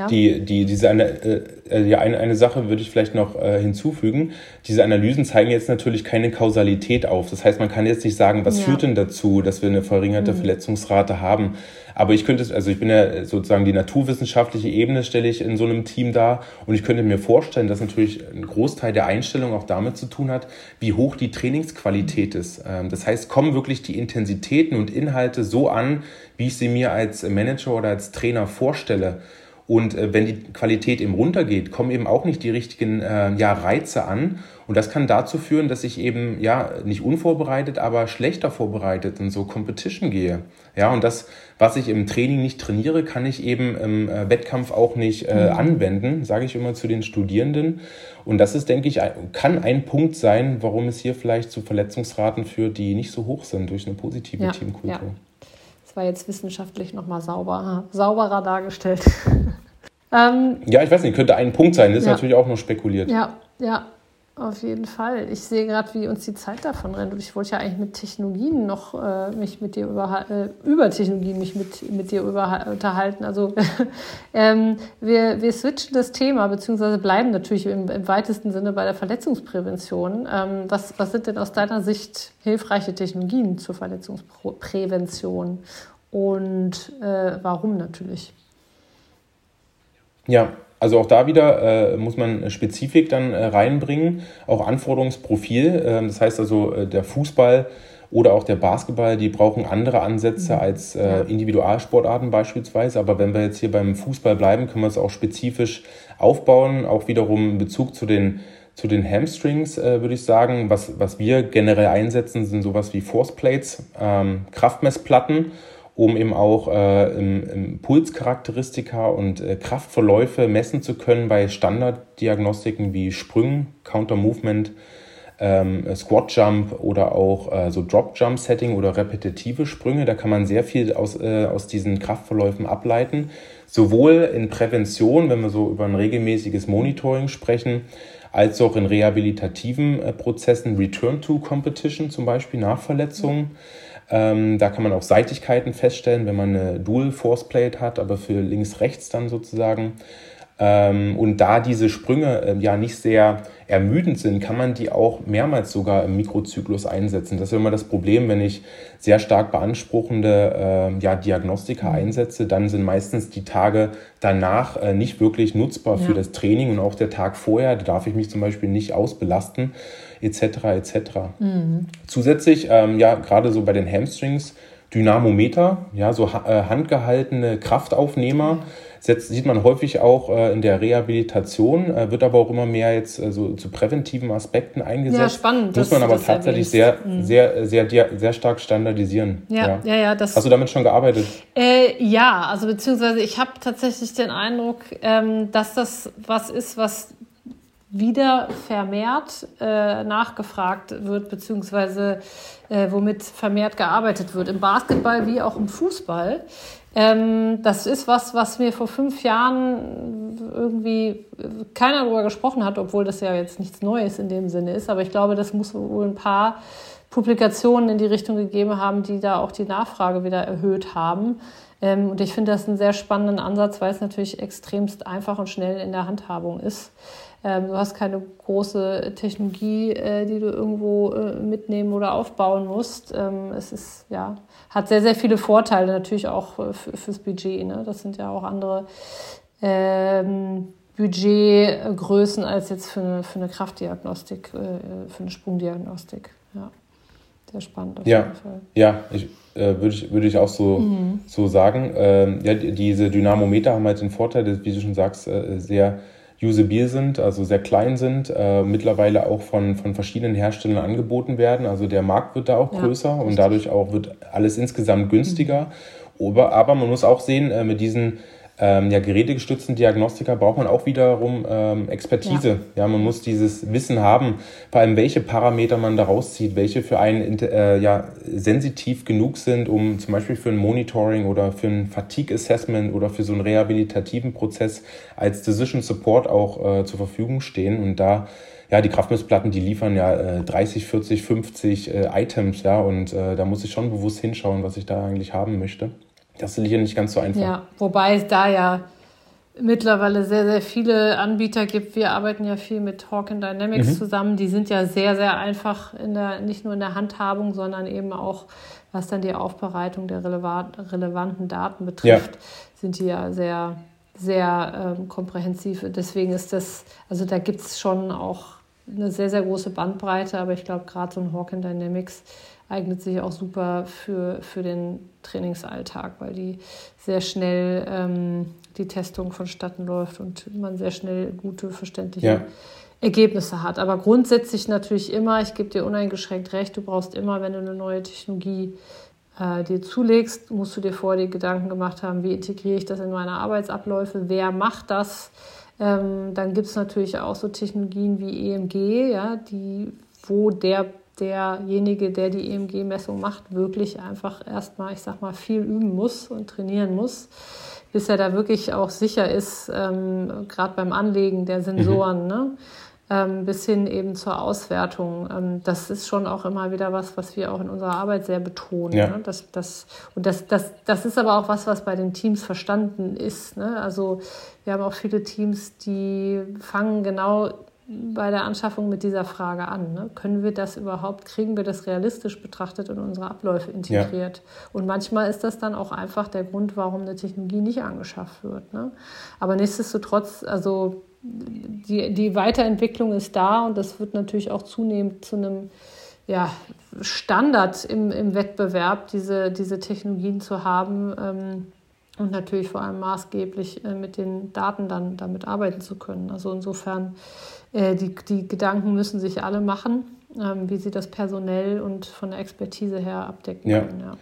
Ja? Die, die, diese äh, äh, ja, eine, eine Sache würde ich vielleicht noch äh, hinzufügen. Diese Analysen zeigen jetzt natürlich keine Kausalität auf. Das heißt, man kann jetzt nicht sagen, was ja. führt denn dazu, dass wir eine verringerte mhm. Verletzungsrate haben. Aber ich könnte, also ich bin ja sozusagen die naturwissenschaftliche Ebene stelle ich in so einem Team dar und ich könnte mir vorstellen, dass natürlich ein Großteil der Einstellung auch damit zu tun hat, wie hoch die Trainingsqualität ist. Ähm, das heißt, kommen wirklich die Intensitäten und Inhalte so an, wie ich sie mir als Manager oder als Trainer vorstelle. Und äh, wenn die Qualität eben runtergeht, kommen eben auch nicht die richtigen äh, ja, Reize an. Und das kann dazu führen, dass ich eben ja nicht unvorbereitet, aber schlechter vorbereitet in so Competition gehe. Ja, und das, was ich im Training nicht trainiere, kann ich eben im äh, Wettkampf auch nicht äh, mhm. anwenden, sage ich immer zu den Studierenden. Und das ist, denke ich, kann ein Punkt sein, warum es hier vielleicht zu Verletzungsraten führt, die nicht so hoch sind durch eine positive ja, Teamkultur. Ja. Das war jetzt wissenschaftlich nochmal sauber, sauberer dargestellt. ähm, ja, ich weiß nicht, könnte ein Punkt sein. Das ja. ist natürlich auch noch spekuliert. Ja, ja, auf jeden Fall. Ich sehe gerade, wie uns die Zeit davon rennt. Und ich wollte ja eigentlich mit Technologien noch äh, mich mit dir über, äh, über Technologien mich mit, mit dir über, unterhalten. Also ähm, wir, wir switchen das Thema, beziehungsweise bleiben natürlich im, im weitesten Sinne bei der Verletzungsprävention. Ähm, was, was sind denn aus deiner Sicht hilfreiche Technologien zur Verletzungsprävention? Und äh, warum natürlich? Ja, also auch da wieder äh, muss man Spezifik dann äh, reinbringen, auch Anforderungsprofil. Äh, das heißt also, äh, der Fußball oder auch der Basketball, die brauchen andere Ansätze mhm. als äh, Individualsportarten beispielsweise. Aber wenn wir jetzt hier beim Fußball bleiben, können wir es auch spezifisch aufbauen. Auch wiederum in Bezug zu den, zu den Hamstrings äh, würde ich sagen. Was, was wir generell einsetzen, sind sowas wie Force Plates, ähm, Kraftmessplatten um eben auch äh, im, im Pulscharakteristika und äh, Kraftverläufe messen zu können bei Standarddiagnostiken wie Sprüngen, Counter Movement, ähm, Squat Jump oder auch äh, so Drop Jump Setting oder repetitive Sprünge. Da kann man sehr viel aus, äh, aus diesen Kraftverläufen ableiten. Sowohl in Prävention, wenn wir so über ein regelmäßiges Monitoring sprechen, als auch in rehabilitativen äh, Prozessen, Return to Competition zum Beispiel nach Verletzungen. Mhm ähm, da kann man auch Seitigkeiten feststellen, wenn man eine Dual Force Plate hat, aber für links-rechts dann sozusagen. Ähm, und da diese Sprünge äh, ja nicht sehr ermüdend sind, kann man die auch mehrmals sogar im Mikrozyklus einsetzen. Das ist immer das Problem, wenn ich sehr stark beanspruchende äh, ja, Diagnostika mhm. einsetze, dann sind meistens die Tage danach äh, nicht wirklich nutzbar ja. für das Training und auch der Tag vorher, da darf ich mich zum Beispiel nicht ausbelasten etc. etc. Mhm. Zusätzlich, ähm, ja, gerade so bei den Hamstrings, Dynamometer, ja, so äh, handgehaltene Kraftaufnehmer, setzt, sieht man häufig auch äh, in der Rehabilitation, äh, wird aber auch immer mehr jetzt äh, so zu präventiven Aspekten eingesetzt. Ja, spannend. Muss man aber tatsächlich sehr, mhm. sehr, sehr, sehr, sehr stark standardisieren. Ja, ja, ja. ja das, Hast du damit schon gearbeitet? Äh, ja, also beziehungsweise ich habe tatsächlich den Eindruck, ähm, dass das was ist, was wieder vermehrt äh, nachgefragt wird, beziehungsweise äh, womit vermehrt gearbeitet wird, im Basketball wie auch im Fußball. Ähm, das ist was, was mir vor fünf Jahren irgendwie keiner darüber gesprochen hat, obwohl das ja jetzt nichts Neues in dem Sinne ist. Aber ich glaube, das muss wohl ein paar Publikationen in die Richtung gegeben haben, die da auch die Nachfrage wieder erhöht haben. Ähm, und ich finde das einen sehr spannenden Ansatz, weil es natürlich extremst einfach und schnell in der Handhabung ist. Ähm, du hast keine große Technologie, äh, die du irgendwo äh, mitnehmen oder aufbauen musst. Ähm, es ist, ja, hat sehr, sehr viele Vorteile natürlich auch äh, fürs Budget. Ne? Das sind ja auch andere ähm, Budgetgrößen als jetzt für eine, für eine Kraftdiagnostik, äh, für eine Sprungdiagnostik. Ja, sehr spannend auf ja. jeden Fall. Ja, ich, äh, würde ich, würde ich auch so, mhm. so sagen. Ähm, ja, diese Dynamometer haben halt den Vorteil, wie du schon sagst, äh, sehr usabil sind, also sehr klein sind, äh, mittlerweile auch von, von verschiedenen Herstellern angeboten werden. Also der Markt wird da auch ja, größer und dadurch auch wird alles insgesamt günstiger. Mhm. Aber, aber man muss auch sehen, äh, mit diesen ähm, ja, gerätegestützten Diagnostiker braucht man auch wiederum ähm, Expertise. Ja. ja. man muss dieses Wissen haben, vor allem welche Parameter man da rauszieht, welche für einen äh, ja, sensitiv genug sind, um zum Beispiel für ein Monitoring oder für ein Fatigue Assessment oder für so einen rehabilitativen Prozess als Decision Support auch äh, zur Verfügung stehen. Und da ja, die Kraftmessplatten, die liefern ja äh, 30, 40, 50 äh, Items, ja, und äh, da muss ich schon bewusst hinschauen, was ich da eigentlich haben möchte. Das ist hier nicht ganz so einfach. Ja, wobei es da ja mittlerweile sehr, sehr viele Anbieter gibt. Wir arbeiten ja viel mit Hawk Dynamics mhm. zusammen. Die sind ja sehr, sehr einfach in der, nicht nur in der Handhabung, sondern eben auch, was dann die Aufbereitung der relevanten Daten betrifft, ja. sind die ja sehr, sehr ähm, komprehensiv. Deswegen ist das, also da gibt es schon auch eine sehr, sehr große Bandbreite, aber ich glaube, gerade so ein Hawk Dynamics eignet sich auch super für, für den Trainingsalltag, weil die sehr schnell ähm, die Testung vonstatten läuft und man sehr schnell gute, verständliche ja. Ergebnisse hat. Aber grundsätzlich natürlich immer, ich gebe dir uneingeschränkt recht, du brauchst immer, wenn du eine neue Technologie äh, dir zulegst, musst du dir vorher die Gedanken gemacht haben, wie integriere ich das in meine Arbeitsabläufe, wer macht das. Ähm, dann gibt es natürlich auch so Technologien wie EMG, ja, die, wo der derjenige, der die EMG-Messung macht, wirklich einfach erstmal, ich sag mal, viel üben muss und trainieren muss, bis er da wirklich auch sicher ist, ähm, gerade beim Anlegen der Sensoren, mhm. ne? ähm, bis hin eben zur Auswertung. Ähm, das ist schon auch immer wieder was, was wir auch in unserer Arbeit sehr betonen. Ja. Ne? Das, das, und das, das, das ist aber auch was, was bei den Teams verstanden ist. Ne? Also wir haben auch viele Teams, die fangen genau bei der Anschaffung mit dieser Frage an. Ne? Können wir das überhaupt, kriegen wir das realistisch betrachtet in unsere Abläufe integriert? Ja. Und manchmal ist das dann auch einfach der Grund, warum eine Technologie nicht angeschafft wird. Ne? Aber nichtsdestotrotz, also die, die Weiterentwicklung ist da und das wird natürlich auch zunehmend zu einem ja, Standard im, im Wettbewerb, diese, diese Technologien zu haben. Ähm, und natürlich vor allem maßgeblich äh, mit den Daten dann damit arbeiten zu können. Also insofern äh, die, die Gedanken müssen sich alle machen, ähm, wie sie das personell und von der Expertise her abdecken ja. können. Ja.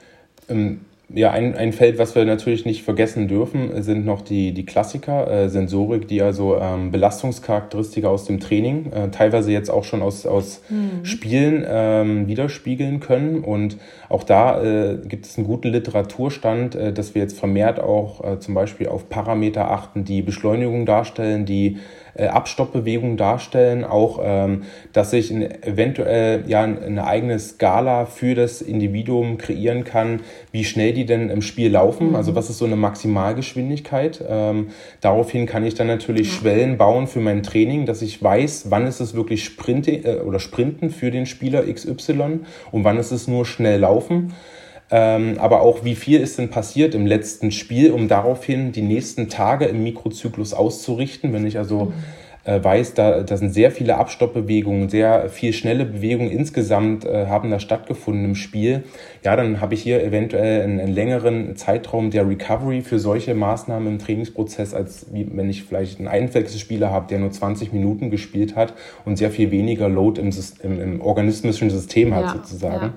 Ähm, ja, ein, ein Feld, was wir natürlich nicht vergessen dürfen, sind noch die, die Klassiker, äh, Sensorik, die also ähm, Belastungscharakteristika aus dem Training, äh, teilweise jetzt auch schon aus, aus mhm. Spielen ähm, widerspiegeln können. Und auch da äh, gibt es einen guten Literaturstand, äh, dass wir jetzt vermehrt auch äh, zum Beispiel auf Parameter achten, die Beschleunigung darstellen, die äh, Abstoppbewegungen darstellen, auch ähm, dass ich eventuell ja eine eigene Skala für das Individuum kreieren kann, wie schnell die denn im Spiel laufen, mhm. also was ist so eine Maximalgeschwindigkeit. Ähm, daraufhin kann ich dann natürlich ja. Schwellen bauen für mein Training, dass ich weiß, wann ist es wirklich Sprinte äh, oder Sprinten für den Spieler XY und wann ist es nur schnell laufen. Ähm, aber auch wie viel ist denn passiert im letzten Spiel, um daraufhin die nächsten Tage im Mikrozyklus auszurichten. Wenn ich also mhm. Äh, weiß, da, da sind sehr viele Abstoppbewegungen, sehr viel schnelle Bewegungen insgesamt äh, haben da stattgefunden im Spiel, ja, dann habe ich hier eventuell einen, einen, längeren Zeitraum der Recovery für solche Maßnahmen im Trainingsprozess, als wie wenn ich vielleicht einen Einwechselspieler habe, der nur 20 Minuten gespielt hat und sehr viel weniger Load im, im, im organismischen System hat ja, sozusagen. Ja.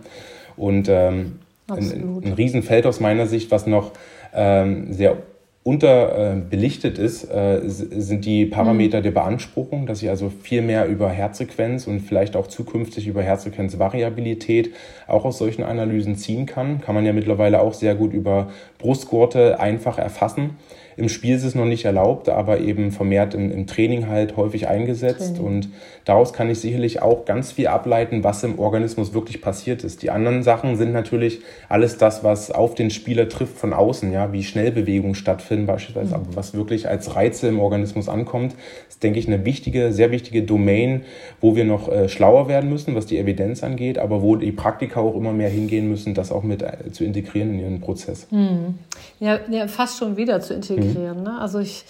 Und ähm, ein, ein Riesenfeld aus meiner Sicht, was noch ähm, sehr unterbelichtet äh, ist, äh, sind die Parameter mhm. der Beanspruchung, dass ich also viel mehr über Herzfrequenz und vielleicht auch zukünftig über Herzfrequenzvariabilität auch aus solchen Analysen ziehen kann. Kann man ja mittlerweile auch sehr gut über Brustgurte einfach erfassen. Im Spiel ist es noch nicht erlaubt, aber eben vermehrt im, im Training halt häufig eingesetzt. Training. Und daraus kann ich sicherlich auch ganz viel ableiten, was im Organismus wirklich passiert ist. Die anderen Sachen sind natürlich alles das, was auf den Spieler trifft von außen, ja, wie Schnellbewegungen stattfinden beispielsweise. Mhm. Aber was wirklich als Reize im Organismus ankommt, ist, denke ich, eine wichtige, sehr wichtige Domain, wo wir noch äh, schlauer werden müssen, was die Evidenz angeht, aber wo die Praktiker auch immer mehr hingehen müssen, das auch mit äh, zu integrieren in ihren Prozess. Mhm. Ja, ja, fast schon wieder zu integrieren integrieren. Mhm. Ne? Also ich,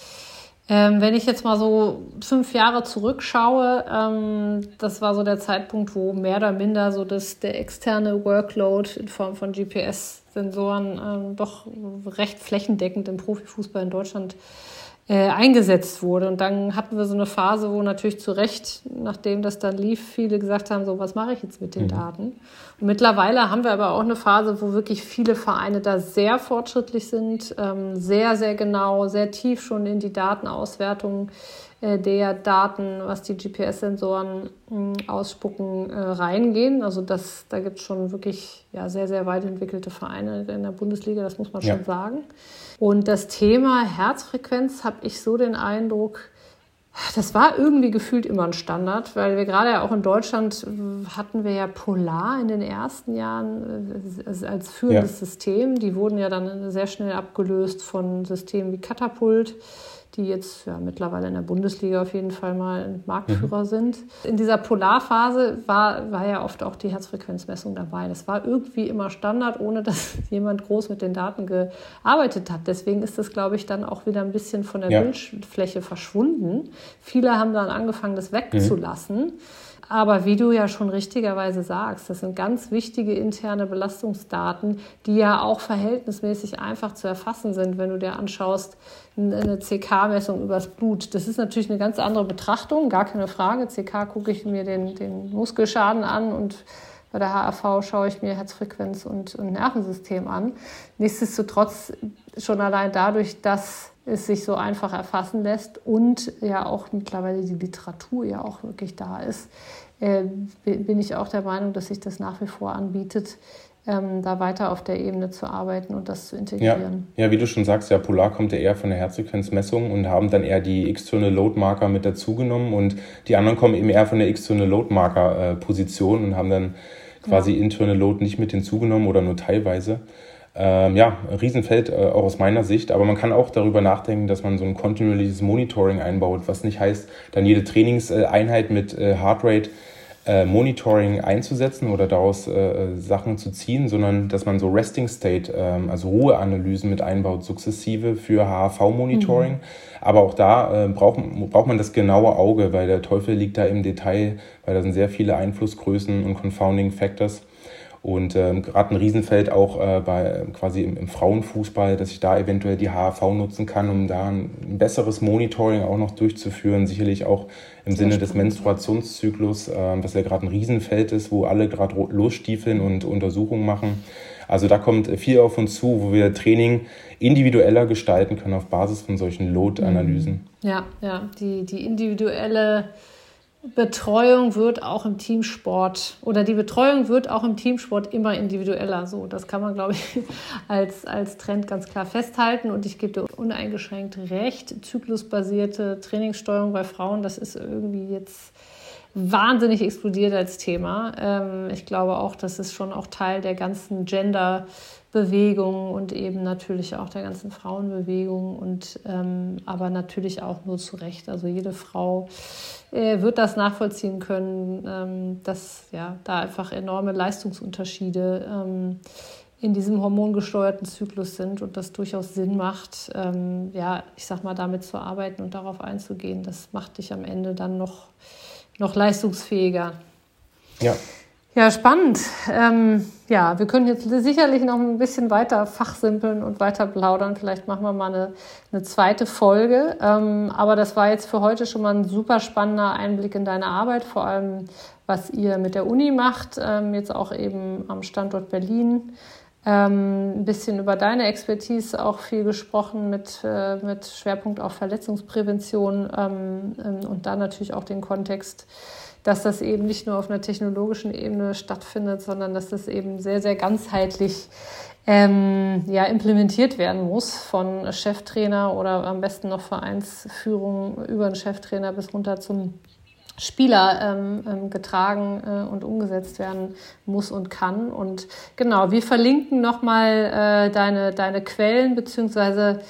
ähm, wenn ich jetzt mal so fünf Jahre zurückschaue, ähm, das war so der Zeitpunkt, wo mehr oder minder so das, der externe Workload in Form von GPS-Sensoren ähm, doch recht flächendeckend im Profifußball in Deutschland äh, eingesetzt wurde. Und dann hatten wir so eine Phase, wo natürlich zu Recht, nachdem das dann lief, viele gesagt haben, so was mache ich jetzt mit den mhm. Daten. Und mittlerweile haben wir aber auch eine Phase, wo wirklich viele Vereine da sehr fortschrittlich sind, ähm, sehr, sehr genau, sehr tief schon in die Datenauswertung äh, der Daten, was die GPS-Sensoren äh, ausspucken, äh, reingehen. Also das, da gibt es schon wirklich ja, sehr, sehr weit entwickelte Vereine in der Bundesliga, das muss man ja. schon sagen. Und das Thema Herzfrequenz habe ich so den Eindruck, das war irgendwie gefühlt immer ein Standard, weil wir gerade ja auch in Deutschland hatten wir ja Polar in den ersten Jahren äh, als führendes ja. System. Die wurden ja dann sehr schnell abgelöst von Systemen wie Katapult die jetzt ja, mittlerweile in der Bundesliga auf jeden Fall mal Marktführer mhm. sind. In dieser Polarphase war, war ja oft auch die Herzfrequenzmessung dabei. Das war irgendwie immer Standard, ohne dass jemand groß mit den Daten gearbeitet hat. Deswegen ist das, glaube ich, dann auch wieder ein bisschen von der ja. Bildfläche verschwunden. Viele haben dann angefangen, das wegzulassen. Mhm. Aber wie du ja schon richtigerweise sagst, das sind ganz wichtige interne Belastungsdaten, die ja auch verhältnismäßig einfach zu erfassen sind, wenn du dir anschaust, eine CK-Messung übers Blut. Das ist natürlich eine ganz andere Betrachtung, gar keine Frage. CK gucke ich mir den, den Muskelschaden an und bei der HAV schaue ich mir Herzfrequenz und, und Nervensystem an. Nichtsdestotrotz schon allein dadurch, dass es sich so einfach erfassen lässt und ja auch mittlerweile die Literatur ja auch wirklich da ist, äh, bin ich auch der Meinung, dass sich das nach wie vor anbietet, ähm, da weiter auf der Ebene zu arbeiten und das zu integrieren. Ja, ja wie du schon sagst, ja, Polar kommt ja eher von der Herzfrequenzmessung und haben dann eher die External Load Marker mit dazugenommen und die anderen kommen eben eher von der External Load Marker äh, Position und haben dann quasi ja. Internal Load nicht mit hinzugenommen oder nur teilweise. Ähm, ja, ein Riesenfeld äh, auch aus meiner Sicht, aber man kann auch darüber nachdenken, dass man so ein kontinuierliches Monitoring einbaut, was nicht heißt, dann jede Trainingseinheit mit äh, Heartrate äh, Monitoring einzusetzen oder daraus äh, Sachen zu ziehen, sondern dass man so Resting State, ähm, also Ruheanalysen mit einbaut, sukzessive für HAV-Monitoring. Mhm. Aber auch da äh, braucht, braucht man das genaue Auge, weil der Teufel liegt da im Detail, weil da sind sehr viele Einflussgrößen und Confounding Factors. Und ähm, gerade ein Riesenfeld auch äh, bei quasi im, im, Frauenfußball, dass ich da eventuell die HAV nutzen kann, um da ein, ein besseres Monitoring auch noch durchzuführen. Sicherlich auch im Sinne des Menstruationszyklus, äh, was ja gerade ein Riesenfeld ist, wo alle gerade losstiefeln und Untersuchungen machen. Also da kommt viel auf uns zu, wo wir Training individueller gestalten können auf Basis von solchen Load-Analysen. Ja, ja, die, die individuelle Betreuung wird auch im Teamsport oder die Betreuung wird auch im Teamsport immer individueller. So, das kann man, glaube ich, als, als Trend ganz klar festhalten. Und ich gebe dir uneingeschränkt recht. Zyklusbasierte Trainingssteuerung bei Frauen, das ist irgendwie jetzt wahnsinnig explodiert als Thema. Ähm, ich glaube auch, das ist schon auch Teil der ganzen Gender- Bewegung und eben natürlich auch der ganzen Frauenbewegung und ähm, aber natürlich auch nur zu Recht. Also jede Frau äh, wird das nachvollziehen können, ähm, dass ja da einfach enorme Leistungsunterschiede ähm, in diesem hormongesteuerten Zyklus sind und das durchaus Sinn macht, ähm, ja, ich sag mal, damit zu arbeiten und darauf einzugehen. Das macht dich am Ende dann noch, noch leistungsfähiger. Ja. Ja, spannend. Ähm, ja, wir können jetzt sicherlich noch ein bisschen weiter fachsimpeln und weiter plaudern. Vielleicht machen wir mal eine, eine zweite Folge. Ähm, aber das war jetzt für heute schon mal ein super spannender Einblick in deine Arbeit, vor allem was ihr mit der Uni macht, ähm, jetzt auch eben am Standort Berlin. Ähm, ein bisschen über deine Expertise auch viel gesprochen mit, äh, mit Schwerpunkt auf Verletzungsprävention ähm, ähm, und dann natürlich auch den Kontext dass das eben nicht nur auf einer technologischen Ebene stattfindet, sondern dass das eben sehr, sehr ganzheitlich ähm, ja, implementiert werden muss von Cheftrainer oder am besten noch Vereinsführung über den Cheftrainer bis runter zum Spieler ähm, ähm, getragen äh, und umgesetzt werden muss und kann. Und genau, wir verlinken nochmal äh, deine, deine Quellen beziehungsweise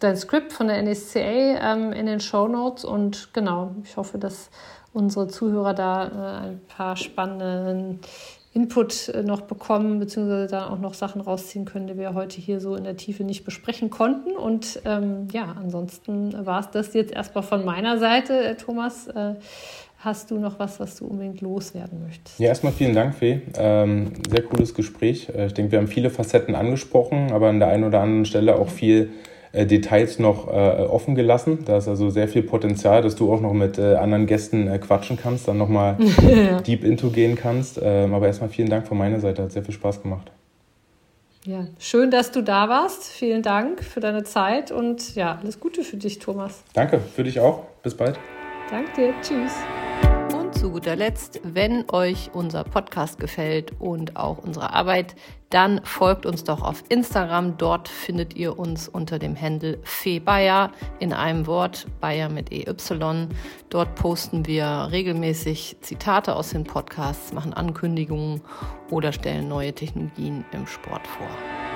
dein Skript von der NSCA ähm, in den Show Notes. Und genau, ich hoffe, dass unsere Zuhörer da äh, ein paar spannenden Input äh, noch bekommen, beziehungsweise da auch noch Sachen rausziehen können, die wir heute hier so in der Tiefe nicht besprechen konnten. Und ähm, ja, ansonsten war es das jetzt erstmal von meiner Seite, äh, Thomas. Äh, hast du noch was, was du unbedingt loswerden möchtest? Ja, erstmal vielen Dank, Fee. Ähm, sehr cooles Gespräch. Ich denke, wir haben viele Facetten angesprochen, aber an der einen oder anderen Stelle auch viel Details noch äh, offen gelassen. Da ist also sehr viel Potenzial, dass du auch noch mit äh, anderen Gästen äh, quatschen kannst, dann nochmal ja. deep into gehen kannst. Ähm, aber erstmal vielen Dank von meiner Seite, hat sehr viel Spaß gemacht. Ja, schön, dass du da warst. Vielen Dank für deine Zeit und ja, alles Gute für dich, Thomas. Danke, für dich auch. Bis bald. Danke dir. Tschüss zu guter Letzt, wenn euch unser Podcast gefällt und auch unsere Arbeit, dann folgt uns doch auf Instagram. Dort findet ihr uns unter dem Handle Febayer in einem Wort, Bayer mit EY. Dort posten wir regelmäßig Zitate aus den Podcasts, machen Ankündigungen oder stellen neue Technologien im Sport vor.